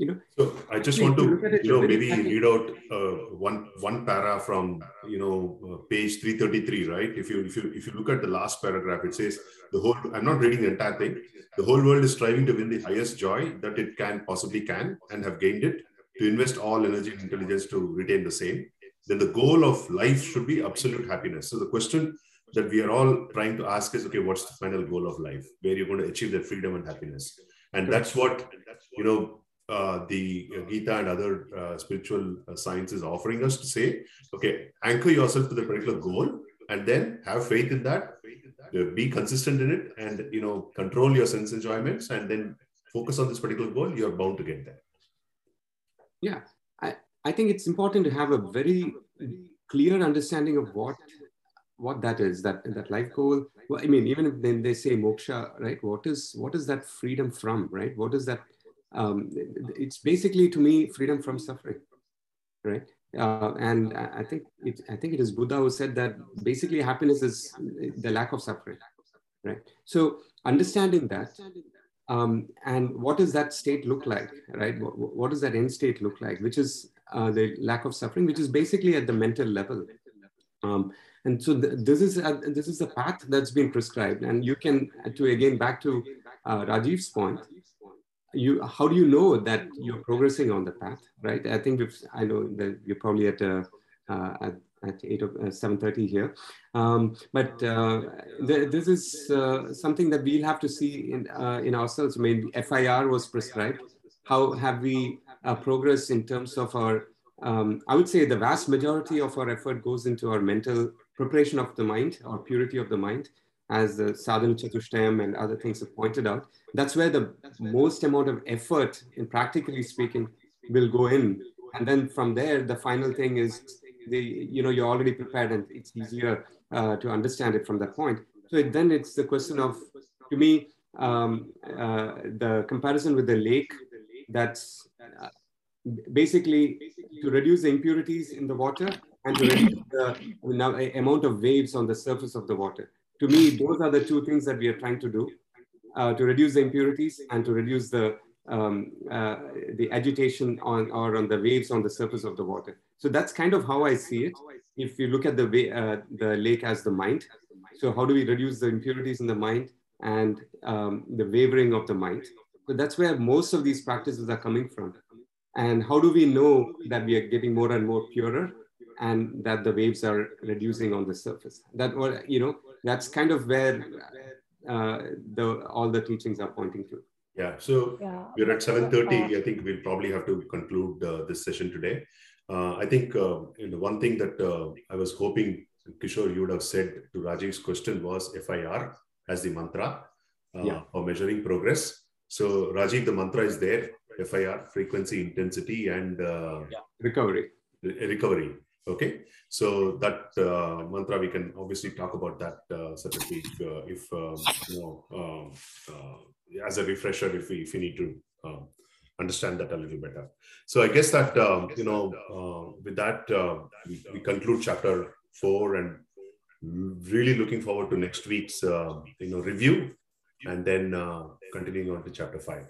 You know, So I just want to, you look at it you know, maybe read out uh, one one para from you know uh, page three thirty three, right? If you if you if you look at the last paragraph, it says the whole. I'm not reading the entire thing. The whole world is striving to win the highest joy that it can possibly can and have gained it. To invest all energy and intelligence to retain the same. Then the goal of life should be absolute happiness. So the question that we are all trying to ask is, okay, what's the final goal of life? Where you're going to achieve that freedom and happiness? And that's what you know uh, the uh, Gita and other uh, spiritual uh, science offering us to say, okay, anchor yourself to the particular goal and then have faith in that, uh, be consistent in it, and you know control your sense enjoyments, and then focus on this particular goal. You're bound to get there. Yeah, I, I think it's important to have a very clear understanding of what what that is that that life goal well, i mean even if then they say moksha right what is what is that freedom from right what is that um, it's basically to me freedom from suffering right uh, and I think it, I think it is Buddha who said that basically happiness is the lack of suffering, right? So understanding that, um, and what does that state look like, right? What, what does that end state look like? Which is uh, the lack of suffering, which is basically at the mental level. Um, and so th- this is uh, this is the path that's been prescribed, and you can to again back to uh, Rajiv's point. You how do you know that you're progressing on the path, right? I think we've, I know that you're probably at uh, uh, at at eight of uh, seven thirty here, um, but uh, th- this is uh, something that we'll have to see in uh, in ourselves. I mean, FIR was prescribed. How have we uh, progressed in terms of our? Um, I would say the vast majority of our effort goes into our mental preparation of the mind or purity of the mind, as the sadhana chatushtayam and other things have pointed out. That's where the most amount of effort, in practically speaking, will go in. And then from there, the final thing is the you know you're already prepared and it's easier uh, to understand it from that point. So it, then it's the question of, to me, um, uh, the comparison with the lake. That's uh, basically to reduce the impurities in the water and to reduce [COUGHS] the now, amount of waves on the surface of the water. to me, those are the two things that we are trying to do uh, to reduce the impurities and to reduce the um, uh, the agitation on or on the waves on the surface of the water. So that's kind of how I see it. If you look at the way, uh, the lake as the mind, so how do we reduce the impurities in the mind and um, the wavering of the mind? So that's where most of these practices are coming from. And how do we know that we are getting more and more purer and that the waves are reducing on the surface? That what you know, that's kind of where uh, the all the teachings are pointing to. Yeah, so Yeah. we're at 7.30. Uh, I think we'll probably have to conclude uh, this session today. Uh, I think uh, you know, one thing that uh, I was hoping, Kishore, you would have said to Rajiv's question was FIR as the mantra uh, Yeah. for measuring progress. So Rajiv, the mantra is there, FIR, frequency, intensity, and uh, Recovery. recovery. Okay, so that uh, mantra we can obviously talk about that uh, separately uh, if um, you know um, uh, as a refresher if we if we need to um, understand that a little better. So I guess that um, you know uh, with that we, conclude chapter four and really looking forward to next week's you know review and then continuing on to chapter five.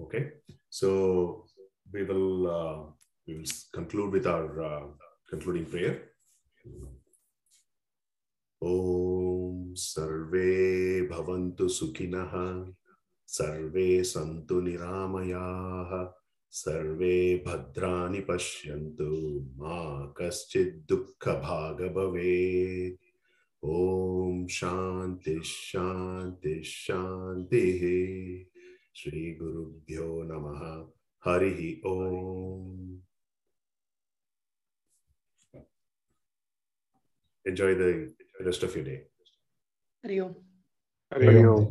Okay, so we will we will s- conclude with our uh, concluding prayer. Om Sarve Bhavantu Sukhinah Sarve Santu Niramayah Sarve Bhadrani Pashyantu Ma Kaschid Dukkha Bhaga Bhavet Om Shanti Shanti Shanti Shri Guru Bhyo Enjoy the rest of your day. Hari Om. Hari Om.